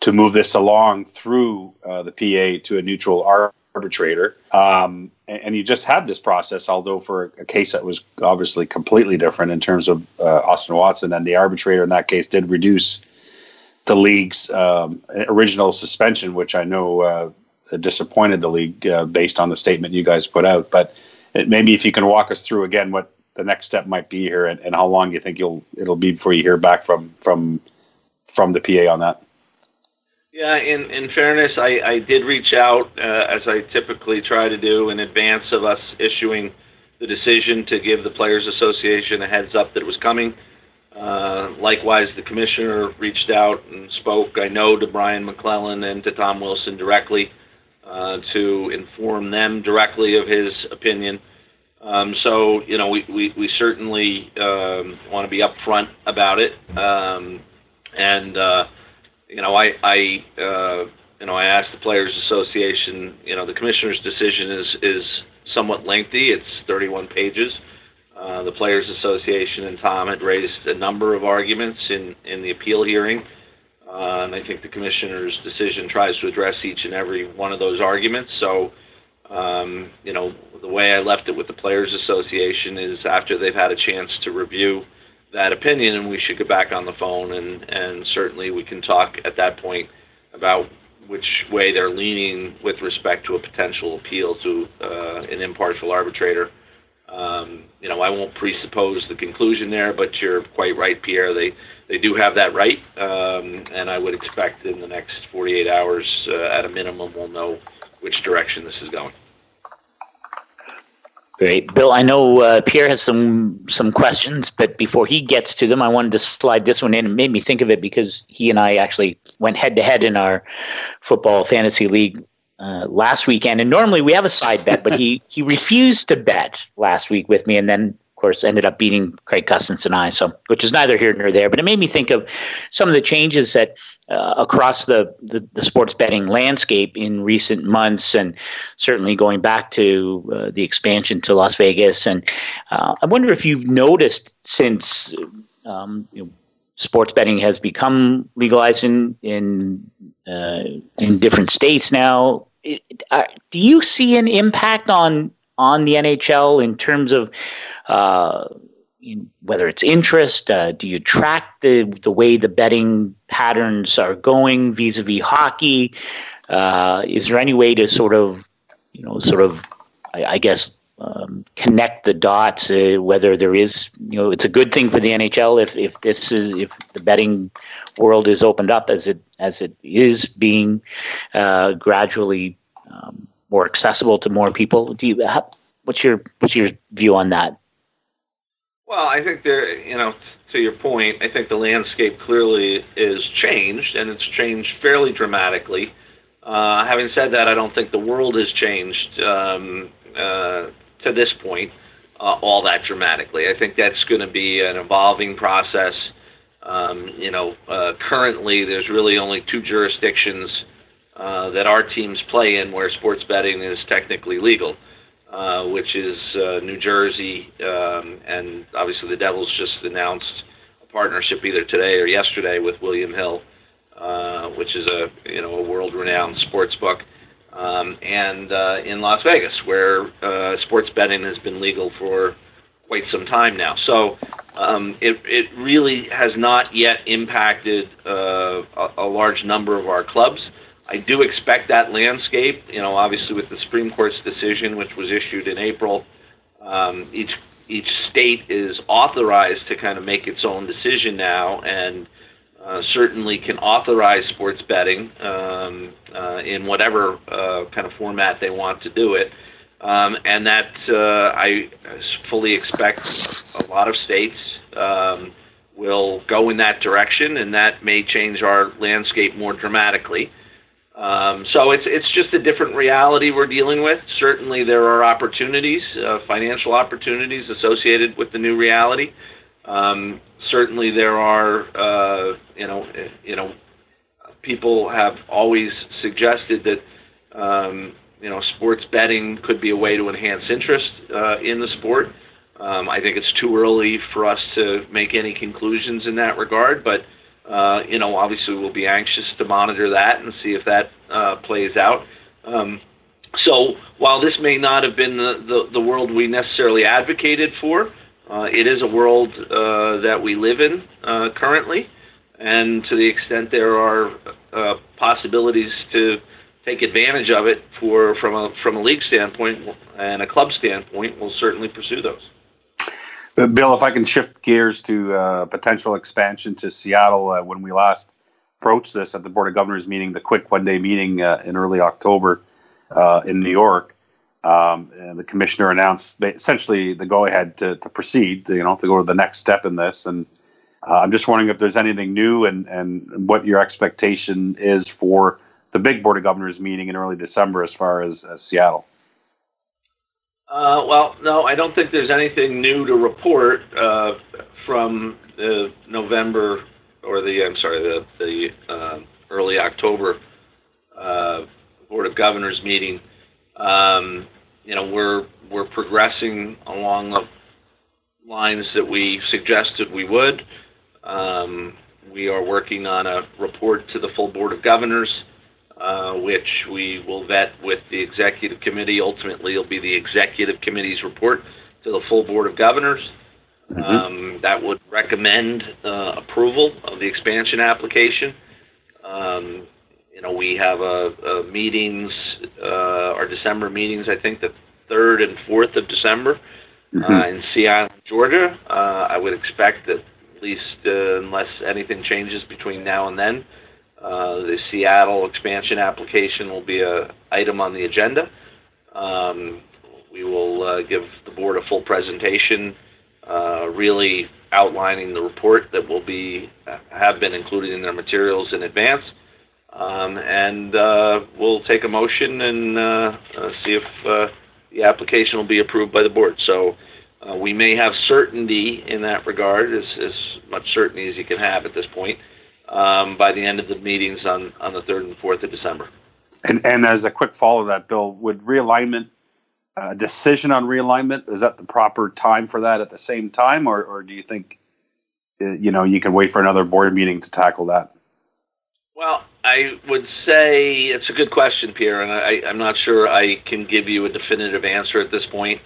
to move this along through the PA to a neutral arbitrator. Um, and, and, you just had this process, although for a case that was obviously completely different in terms of uh, Austin Watson, and the arbitrator in that case did reduce the league's um, original suspension, which I know uh, disappointed the league uh, based on the statement you guys put out. But it, maybe if you can walk us through again what the next step might be here, and, and how long you think you'll it'll be before you hear back from from from the PA on that. Yeah, in, in fairness, I, I did reach out, uh, as I typically try to do, in advance of us issuing the decision to give the Players Association a heads up that it was coming. Uh, likewise, the commissioner reached out and spoke, I know, to Brian MacLellan and to Tom Wilson directly uh, to inform them directly of his opinion. Um, so, you know, we, we, we certainly um, want to be upfront about it. Um, and, uh, you know, I, I uh, you know, I asked the Players Association. You know, the commissioner's decision is is somewhat lengthy. It's 31 pages. Uh, the Players Association and Tom had raised a number of arguments in in the appeal hearing, uh, and I think the commissioner's decision tries to address each and every one of those arguments. So. Um, you know, the way I left it with the Players Association is after they've had a chance to review that opinion, and we should get back on the phone, and, and certainly we can talk at that point about which way they're leaning with respect to a potential appeal to uh, an impartial arbitrator. Um, you know, I won't presuppose the conclusion there, but you're quite right, Pierre. They they do have that right, um, and I would expect in the next 48 hours, uh, at a minimum, we'll know which direction this is going. Great, Bill. I know uh, Pierre has some some questions, but before he gets to them, I wanted to slide this one in. It made me think of it because he and I actually went head to head in our football fantasy league uh, last weekend. And normally we have a side bet, but he he refused to bet last week with me, and then course, ended up beating Craig Custance and I, so which is neither here nor there. But it made me think of some of the changes that uh, across the, the, the sports betting landscape in recent months, and certainly going back to uh, the expansion to Las Vegas. And uh, I wonder if you've noticed since um, you know, sports betting has become legalized in in uh, in different states now. It, do you see an impact on on the NHL in terms of uh, whether it's interest? Uh, do you track the the way the betting patterns are going vis-a-vis hockey? Uh, is there any way to sort of, you know, sort of, I, I guess, um, connect the dots? Uh, whether there is, you know, it's a good thing for the NHL if if this is if the betting world is opened up as it as it is being uh, gradually um, more accessible to more people. Do you? What's your what's your view on that? Well, I think there, you know, to your point, I think the landscape clearly is changed, and it's changed fairly dramatically. Uh, having said that, I don't think the world has changed um, uh, to this point uh, all that dramatically. I think that's going to be an evolving process. Um, you know, uh, currently there's really only two jurisdictions uh, that our teams play in where sports betting is technically legal, uh, which is uh, New Jersey, um, and obviously the Devils just announced a partnership either today or yesterday with William Hill, uh, which is a you know a world-renowned sports book, um, and uh, in Las Vegas, where sports betting has been legal for quite some time now. So um, it, it really has not yet impacted uh, a, a large number of our clubs. I do expect that landscape, you know, obviously with the Supreme Court's decision, which was issued in April, um, each each state is authorized to kind of make its own decision now, and uh, certainly can authorize sports betting um, uh, in whatever uh, kind of format they want to do it. Um, and that uh, I fully expect a lot of states um, will go in that direction, and that may change our landscape more dramatically. Um, so it's it's just a different reality we're dealing with. Certainly, there are opportunities, uh, financial opportunities associated with the new reality. Um, certainly, there are uh, you know you know people have always suggested that um, you know sports betting could be a way to enhance interest uh, in the sport. Um, I think it's too early for us to make any conclusions in that regard, but uh, you know, obviously we'll be anxious to monitor that and see if that uh, plays out. Um, so while this may not have been the, the, the world we necessarily advocated for, uh, it is a world uh, that we live in uh, currently. And to the extent there are uh, possibilities to take advantage of it for from a from a league standpoint and a club standpoint, we'll certainly pursue those. Uh, Bill, if I can shift gears to uh, potential expansion to Seattle, uh, when we last approached this at the Board of Governors meeting, the quick one day meeting uh, in early October uh, in New York, um, the commissioner announced essentially the go ahead to, to proceed, you know, to go to the next step in this. And uh, I'm just wondering if there's anything new and, and what your expectation is for the big Board of Governors meeting in early December as far as, as Seattle. Uh, well, no, I don't think there's anything new to report uh, from the November or the I'm sorry the the uh, early October uh, Board of Governors meeting. Um, you know, we're we're progressing along the lines that we suggested we would. Um, we are working on a report to the full Board of Governors uh, which we will vet with the executive committee. Ultimately, it'll be the executive committee's report to the full board of governors. Mm-hmm. Um, that would recommend uh, approval of the expansion application. Um, you know, we have a, a meetings, uh, our December meetings, I think the 3rd and 4th of December mm-hmm. Uh, in Sea Island, Georgia. Uh, I would expect that at least unless anything changes between now and then, uh, the Seattle expansion application will be a item on the agenda. Um, we will uh, give the board a full presentation, uh, really outlining the report that will be have been included in their materials in advance, um, and uh, we'll take a motion and uh, see if the application will be approved by the board. So. we may have certainty in that regard, as, as much certainty as you can have at this point, um, by the end of the meetings on, on the 3rd and 4th of December. And, and as a quick follow to that, Bill, would realignment, a uh, decision on realignment, is that the proper time for that at the same time, or, or do you think, uh, you know, you can wait for another board meeting to tackle that? Well, I would say it's a good question, Pierre, and I, I'm not sure I can give you a definitive answer at this point.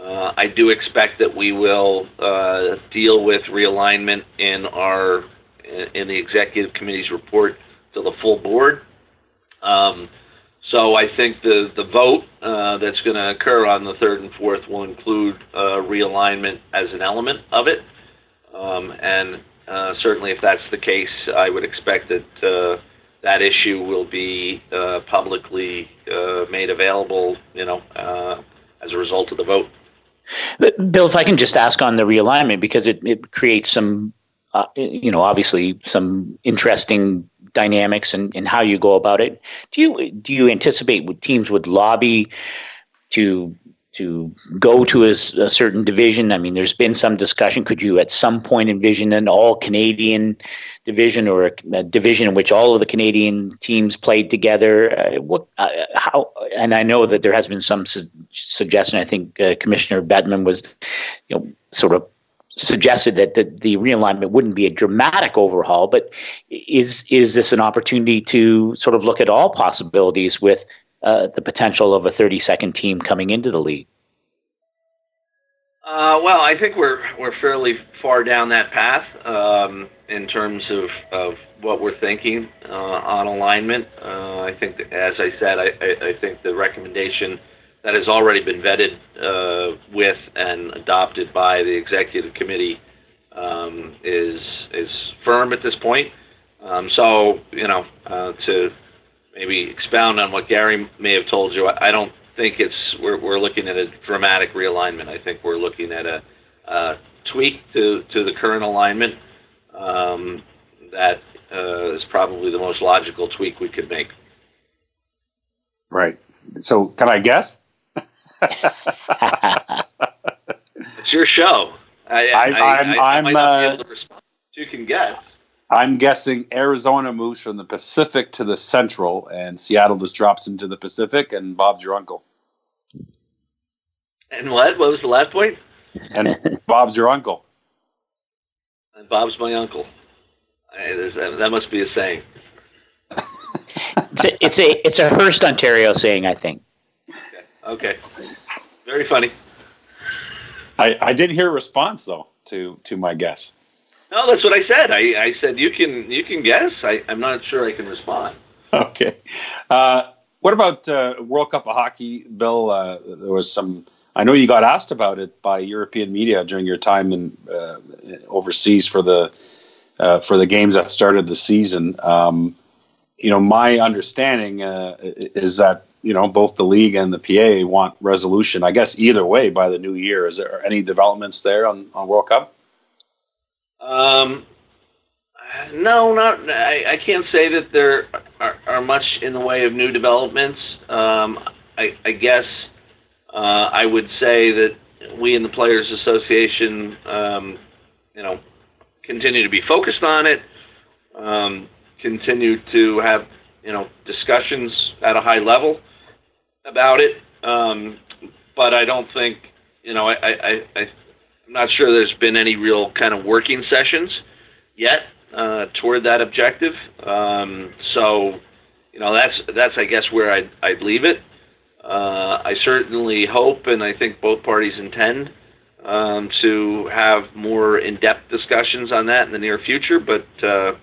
Uh, I do expect that we will uh, deal with realignment in our in the executive committee's report to the full board. Um, so I think the the vote uh, that's going to occur on the third and fourth will include uh, realignment as an element of it, um, and uh, certainly if that's the case, I would expect that uh, that issue will be uh, publicly uh, made available. You know, as a result of the vote. Bill, if I can just ask on the realignment because it, it creates some uh, you know, obviously some interesting dynamics and, and how you go about it. Do you do you anticipate what teams would lobby to to go to a, a, certain division? I mean, there's been some discussion. Could you at some point envision an all Canadian division or a, a, division in which all of the Canadian teams played together? Uh, what, uh, how? And I know that there has been some su- suggestion. I think uh, Commissioner Bettman was, you know, sort of suggested that the, the realignment wouldn't be a dramatic overhaul, but is is this an opportunity to sort of look at all possibilities with uh, the potential of a 32nd team coming into the league? Uh, well, I think we're we're fairly far down that path um, in terms of, of what we're thinking uh, on alignment. Uh, I think, that, as I said, I, I, I think the recommendation that has already been vetted uh, with and adopted by the executive committee um, is is firm at this point. Um, so, you know, uh, to maybe expound on what Gary may have told you, I, I don't think it's we're, we're looking at a dramatic realignment. I think we're looking at a, a tweak to, to the current alignment um, that uh, is probably the most logical tweak we could make. Right. So, can I guess? it's your show. I, I, I'm, I, am uh, You can guess. I'm guessing Arizona moves from the Pacific to the Central, and Seattle just drops into the Pacific, and Bob's your uncle. And what? What was the last point? And Bob's your uncle. And Bob's my uncle. that must be a saying. it's a it's a it's a Hearst, Ontario saying, I think. Okay. Very funny. I I did hear a response though to to my guess. No, that's what I said. I, I said you can you can guess. I, I'm not sure I can respond. Okay. Uh, what about uh, World Cup of Hockey, Bill? Uh, there was some. I know you got asked about it by European media during your time in uh, overseas for the uh, for the games that started the season. Um, you know, my understanding uh, is that you know both the league and the PA want resolution. I guess either way by the new year. Is there any developments there on, on World Cup? Um, no, not. I, I can't say that there are, are much in the way of new developments. Um, I, I guess uh, I would say that we in the Players Association, um, you know, continue to be focused on it. Um, continue to have you know discussions at a high level about it. Um, but I don't think you know I, I, I I'm not sure there's been any real kind of working sessions yet uh, toward that objective. Um, so, you know, that's that's I guess where I'd, I'd leave it. Uh, I certainly hope, and I think both parties intend um, to have more in-depth discussions on that in the near future. But, uh,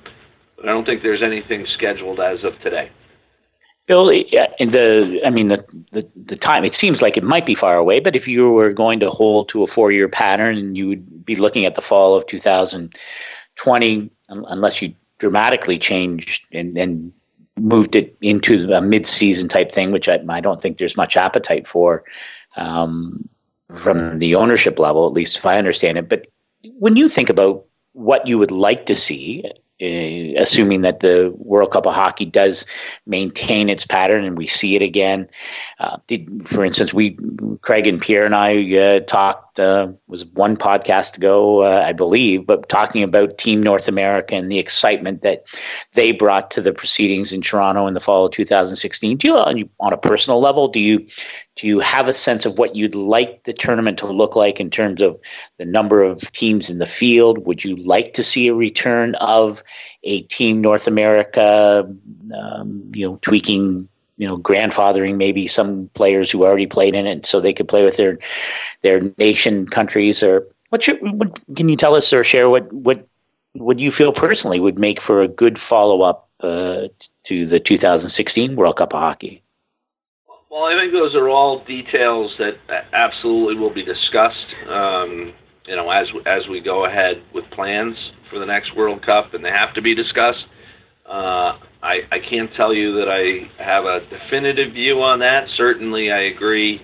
but I don't think there's anything scheduled as of today. Bill, the I mean the, the the time it seems like it might be far away, but if you were going to hold to a four year pattern, you would be looking at the fall of 2020, unless you dramatically changed and, and moved it into a mid season type thing, which I, I don't think there's much appetite for um, from the ownership level, at least if I understand it. But when you think about what you would like to see assuming that the World Cup of Hockey does maintain its pattern and we see it again. Uh, did, for instance, we Craig and Pierre and I uh, talked uh, was one podcast ago, uh, I believe, but talking about Team North America and the excitement that they brought to the proceedings in Toronto in the fall of 2016. Do you, on a personal level, do you do you have a sense of what you'd like the tournament to look like in terms of the number of teams in the field? Would you like to see a return of a Team North America, um, you know, tweaking, you know, grandfathering maybe some players who already played in it so they could play with their their nation countries? Or what, can you tell us or share what what what you feel personally would make for a good follow up uh, to the 2016 World Cup of Hockey? Well, I think those are all details that absolutely will be discussed. Um, you know, as as we go ahead with plans for the next World Cup, and they have to be discussed. Uh, I I can't tell you that I have a definitive view on that. Certainly, I agree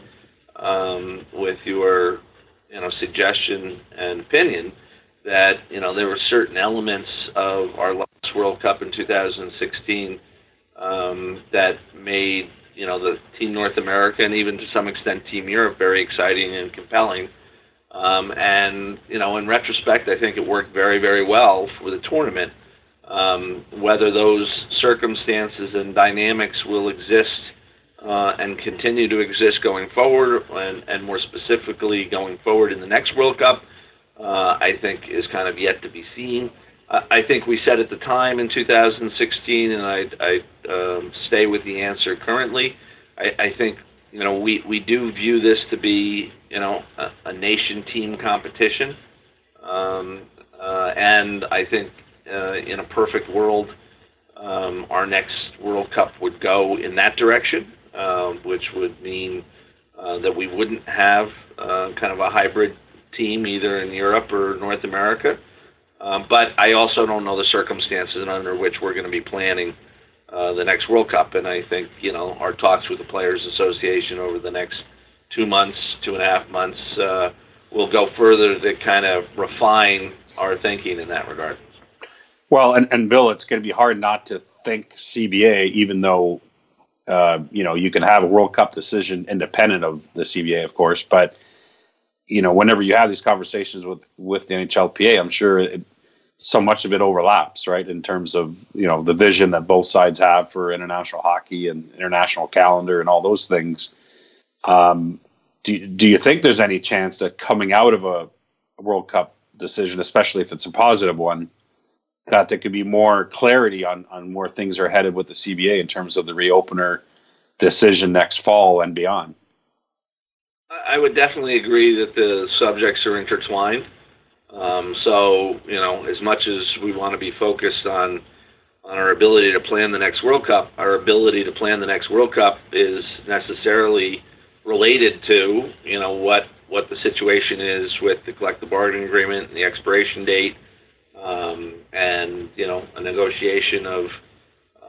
um, with your you know suggestion and opinion that you know there were certain elements of our last World Cup in 2016 um, that made you know the Team North America and even to some extent Team Europe very exciting and compelling. Um, and you know, in retrospect, I think it worked very, very well for the tournament. Um, whether those circumstances and dynamics will exist uh, and continue to exist going forward, and, and more specifically going forward in the next World Cup, uh, I think is kind of yet to be seen. I think we said at the time in 2016, and I, I um, stay with the answer currently. I, I, think you know we, we do view this to be you know a, a nation team competition, um, uh, and I think uh, in a perfect world, um, our next World Cup would go in that direction, uh, which would mean uh, that we wouldn't have uh, kind of a hybrid team either in Europe or North America. Um, but I also don't know the circumstances under which we're going to be planning uh, the next World Cup. And I think you know our talks with the Players Association over the next two months, two and a half months, uh, will go further to kind of refine our thinking in that regard. Well, and, and Bill, it's going to be hard not to think CBA, even though uh, you know you can have a World Cup decision independent of the CBA, of course. But you know, whenever you have these conversations with with the NHLPA, I'm sure it, so much of it overlaps, right? In terms of you know the vision that both sides have for international hockey and international calendar and all those things. Um, do do you think there's any chance that coming out of a, a World Cup decision, especially if it's a positive one, that there could be more clarity on on where things are headed with the CBA in terms of the reopener decision next fall and beyond? I would definitely agree that the subjects are intertwined. Um, so, you know, as much as we want to be focused on on our ability to plan the next World Cup, our ability to plan the next World Cup is necessarily related to, you know, what what the situation is with the collective bargaining agreement and the expiration date, um, and you know, a negotiation of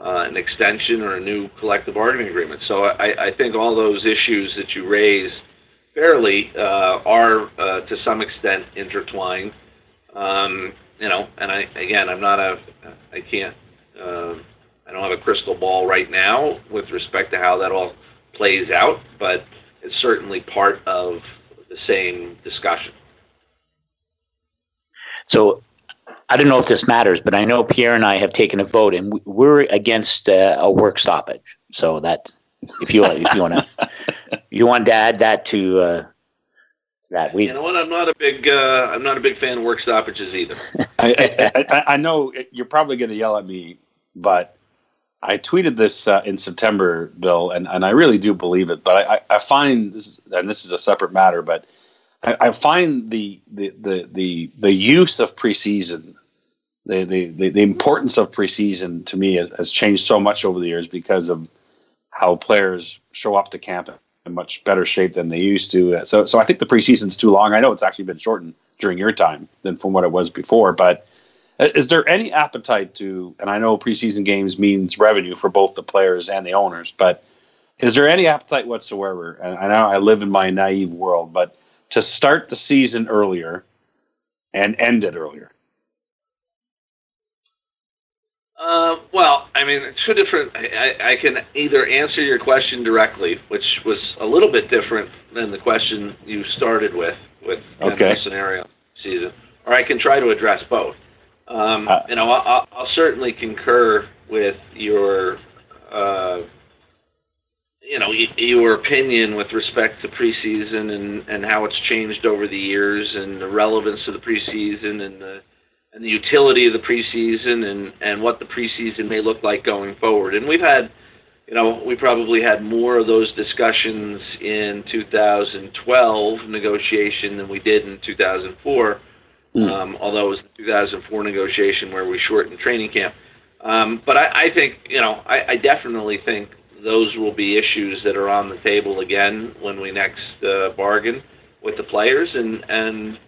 uh, an extension or a new collective bargaining agreement. So I, I think all those issues that you raised fairly uh, are uh, to some extent intertwined. Um, you know, and I again, I'm not a, I can't, uh, I don't have a crystal ball right now with respect to how that all plays out, but it's certainly part of the same discussion. So I don't know if this matters, but I know Pierre and I have taken a vote, and we're against uh, a work stoppage. So that if you if you want to you want to add that to uh, that we you know what i'm not a big uh, i'm not a big fan of work stoppages either I, I, I, know you're probably going to yell at me but i tweeted this uh, in september bill and, and i really do believe it but i, I find this and this is a separate matter but i, I find the, the, the, the, the use of preseason the, the, the, importance of preseason to me has, has changed so much over the years because of how players show up to camp in much better shape than they used to. So, so I think the preseason's too long. I know it's actually been shortened during your time than from what it was before. But uh, is there any appetite to? And I know preseason games means revenue for both the players and the owners, but is there any appetite whatsoever? And I know I live in my naive world, but to start the season earlier and end it earlier. Uh, well, I mean, two different. I, I can either answer your question directly, which was a little bit different than the question you started with, with okay. the scenario season, or I can try to address both. Um, uh, you know, I'll, I'll, certainly concur with your, your opinion with respect to preseason and, and how it's changed over the years and the relevance of the preseason and the and the utility of the preseason and, and what the preseason may look like going forward. And we've had, you know, we probably had more of those discussions in 2012 negotiation than we did in 2004. Mm. Um, although it was the 2004 negotiation where we shortened training camp. Um, but I, I, think, you know, I, I, definitely think those will be issues that are on the table again when we next uh, bargain with the players. And, and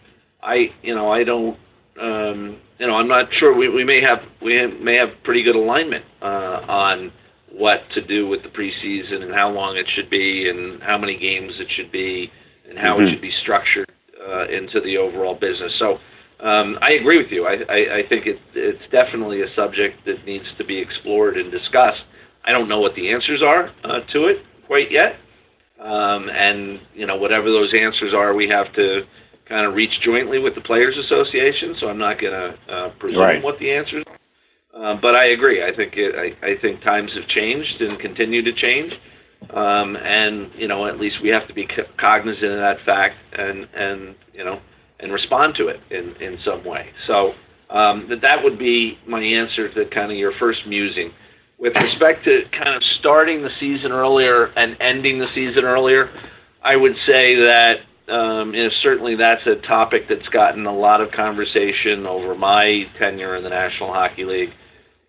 I, you know, I don't um, you know, I'm not sure. We, we may have we may have pretty good alignment uh, on what to do with the preseason and how long it should be and how many games it should be and how mm-hmm. it should be structured uh, into the overall business. So um, I agree with you. I, I, I think it, it's definitely a subject that needs to be explored and discussed. I don't know what the answers are uh, to it quite yet. Um, and you know, whatever those answers are, we have to kind of reach jointly with the Players Association. So I'm not going to uh, presume right. what the answers are. Uh, but I agree. I think it, I, I think times have changed and continue to change. Um, and you know, at least we have to be cognizant of that fact and and you know and respond to it in in some way. So um, that that would be my answer to kind of your first musing. With respect to kind of starting the season earlier and ending the season earlier, I would say that um, you know, certainly that's a topic that's gotten a lot of conversation over my tenure in the National Hockey League.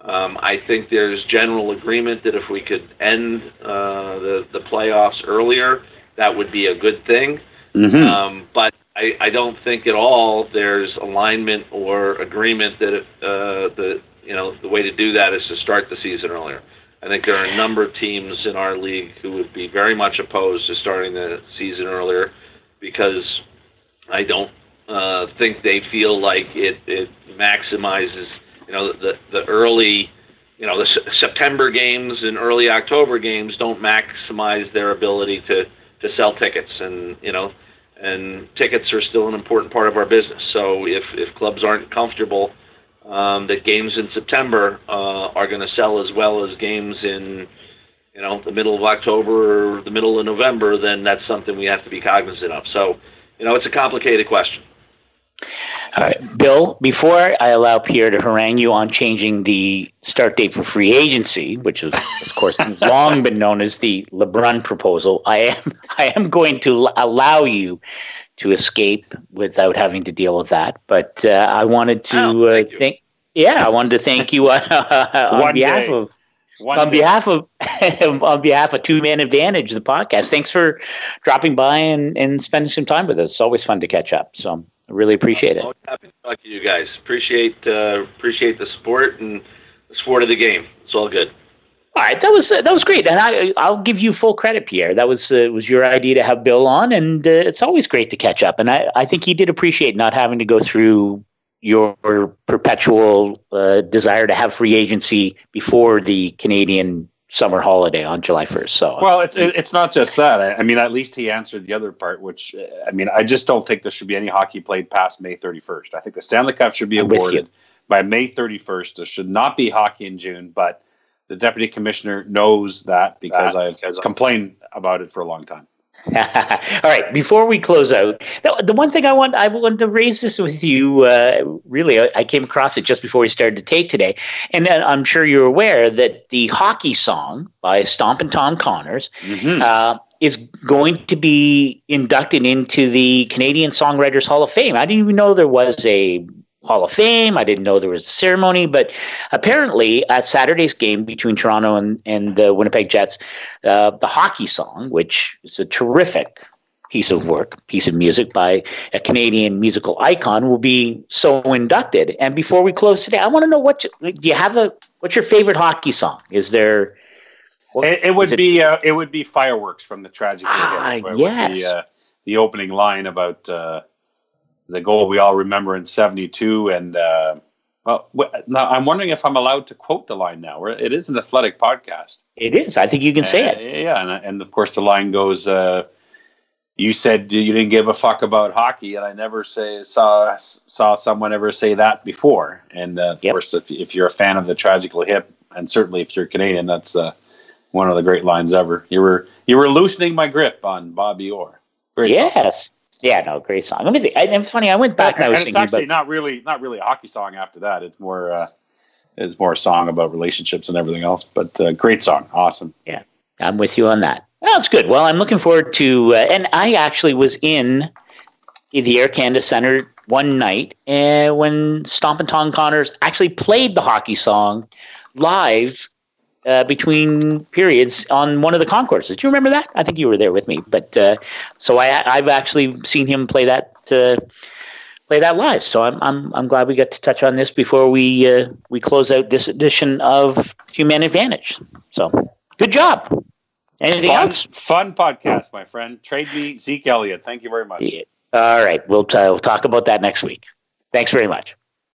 Um, I think there's general agreement that if we could end uh, the the playoffs earlier, that would be a good thing. Mm-hmm. Um, but I, I don't think at all there's alignment or agreement that uh, the you know the way to do that is to start the season earlier. I think there are a number of teams in our league who would be very much opposed to starting the season earlier because I don't uh, think they feel like it, it maximizes you know the the early you know the S- September games and early October games don't maximize their ability to to sell tickets and you know and tickets are still an important part of our business. So if, if clubs aren't comfortable um, that games in September uh, are going to sell as well as games in you know the middle of October or the middle of November, then that's something we have to be cognizant of. So you know it's a complicated question. All right, Bill, before I allow Pierre to harangue you on changing the start date for free agency, which is, of course, long been known as the LeBrun proposal, I am I am going to allow you to escape without having to deal with that. But uh, I wanted to Oh, uh, thank you. thank, yeah, I wanted to thank you on, on behalf day. of One on day. behalf of on behalf of Two Man Advantage, the podcast. Thanks for dropping by and, and spending some time with us. It's always fun to catch up. So I really appreciate it. Always happy to talk to you guys. Appreciate uh, appreciate the support and the sport of the game. It's all good. All right, that was uh, that was great, and I I'll give you full credit, Pierre. That was uh, was your idea to have Bill on, and uh, it's always great to catch up. And I I think he did appreciate not having to go through your perpetual uh, desire to have free agency before the Canadian summer holiday on July first. So Well, it's it's not just that. I, I mean, at least he answered the other part, which I mean, I just don't think there should be any hockey played past May 31st. I think the Stanley Cup should be I'm awarded by May 31st. There should not be hockey in June, but the deputy commissioner knows that because I've complained about it for a long time. All right. Before we close out, the, the one thing I want I wanted to raise this with you. Uh, really, I, I came across it just before we started to take today, and I'm sure you're aware that the hockey song by Stompin' Tom Connors Mhm. uh, is going to be inducted into the Canadian Songwriters Hall of Fame. I didn't even know there was a Hall of Fame. I didn't know there was a ceremony, but apparently at Saturday's game between Toronto and, and the Winnipeg Jets, uh, the hockey song, which is a terrific piece of work, piece of music by a Canadian musical icon, will be so inducted. And before we close today, I want to know what you, do you have a what's your favorite hockey song? Is there It, it would Is it- be uh, it would be fireworks from the tragic Ah, yes. the, uh, the opening line about uh, the goal we all remember in '72, and uh, well, now I'm wondering if I'm allowed to quote the line now. It is an athletic podcast. it is? I think you can say it. Yeah, and, and of course the line goes. Uh, you said you didn't give a fuck about hockey, and I never say saw saw someone ever say that before. And uh, of Yep. course, if, if you're a fan of the tragically hip, and certainly if you're Canadian, that's uh, one of the great lines ever. You were you were loosening my grip on Bobby Orr. Great song. Yeah, no, great song. Let me think. It's funny. I went back and I and was it's actually about. not really not really a hockey song after that. It's more uh, it's more a song about relationships and everything else. But uh, great song, awesome. Yeah, I'm with you on that. That's good. Well, I'm looking forward to. Uh, and I actually was in the Air Canada Center one night uh, when Stompin' Tom Connors actually played the hockey song live uh, between periods on one of the concourses. Do you remember that? I think you were there with me. But uh, so I, I've actually seen him play that. Uh, play that live. So I'm I'm I'm glad we got to touch on this before we uh, we close out this edition of Two-Man Advantage. So good job. Anything Fun, else? fun podcast, my friend. Trade me Zeke Elliott. Thank you very much. Yeah. All right, we'll, t- we'll talk about that next week. Thanks very much.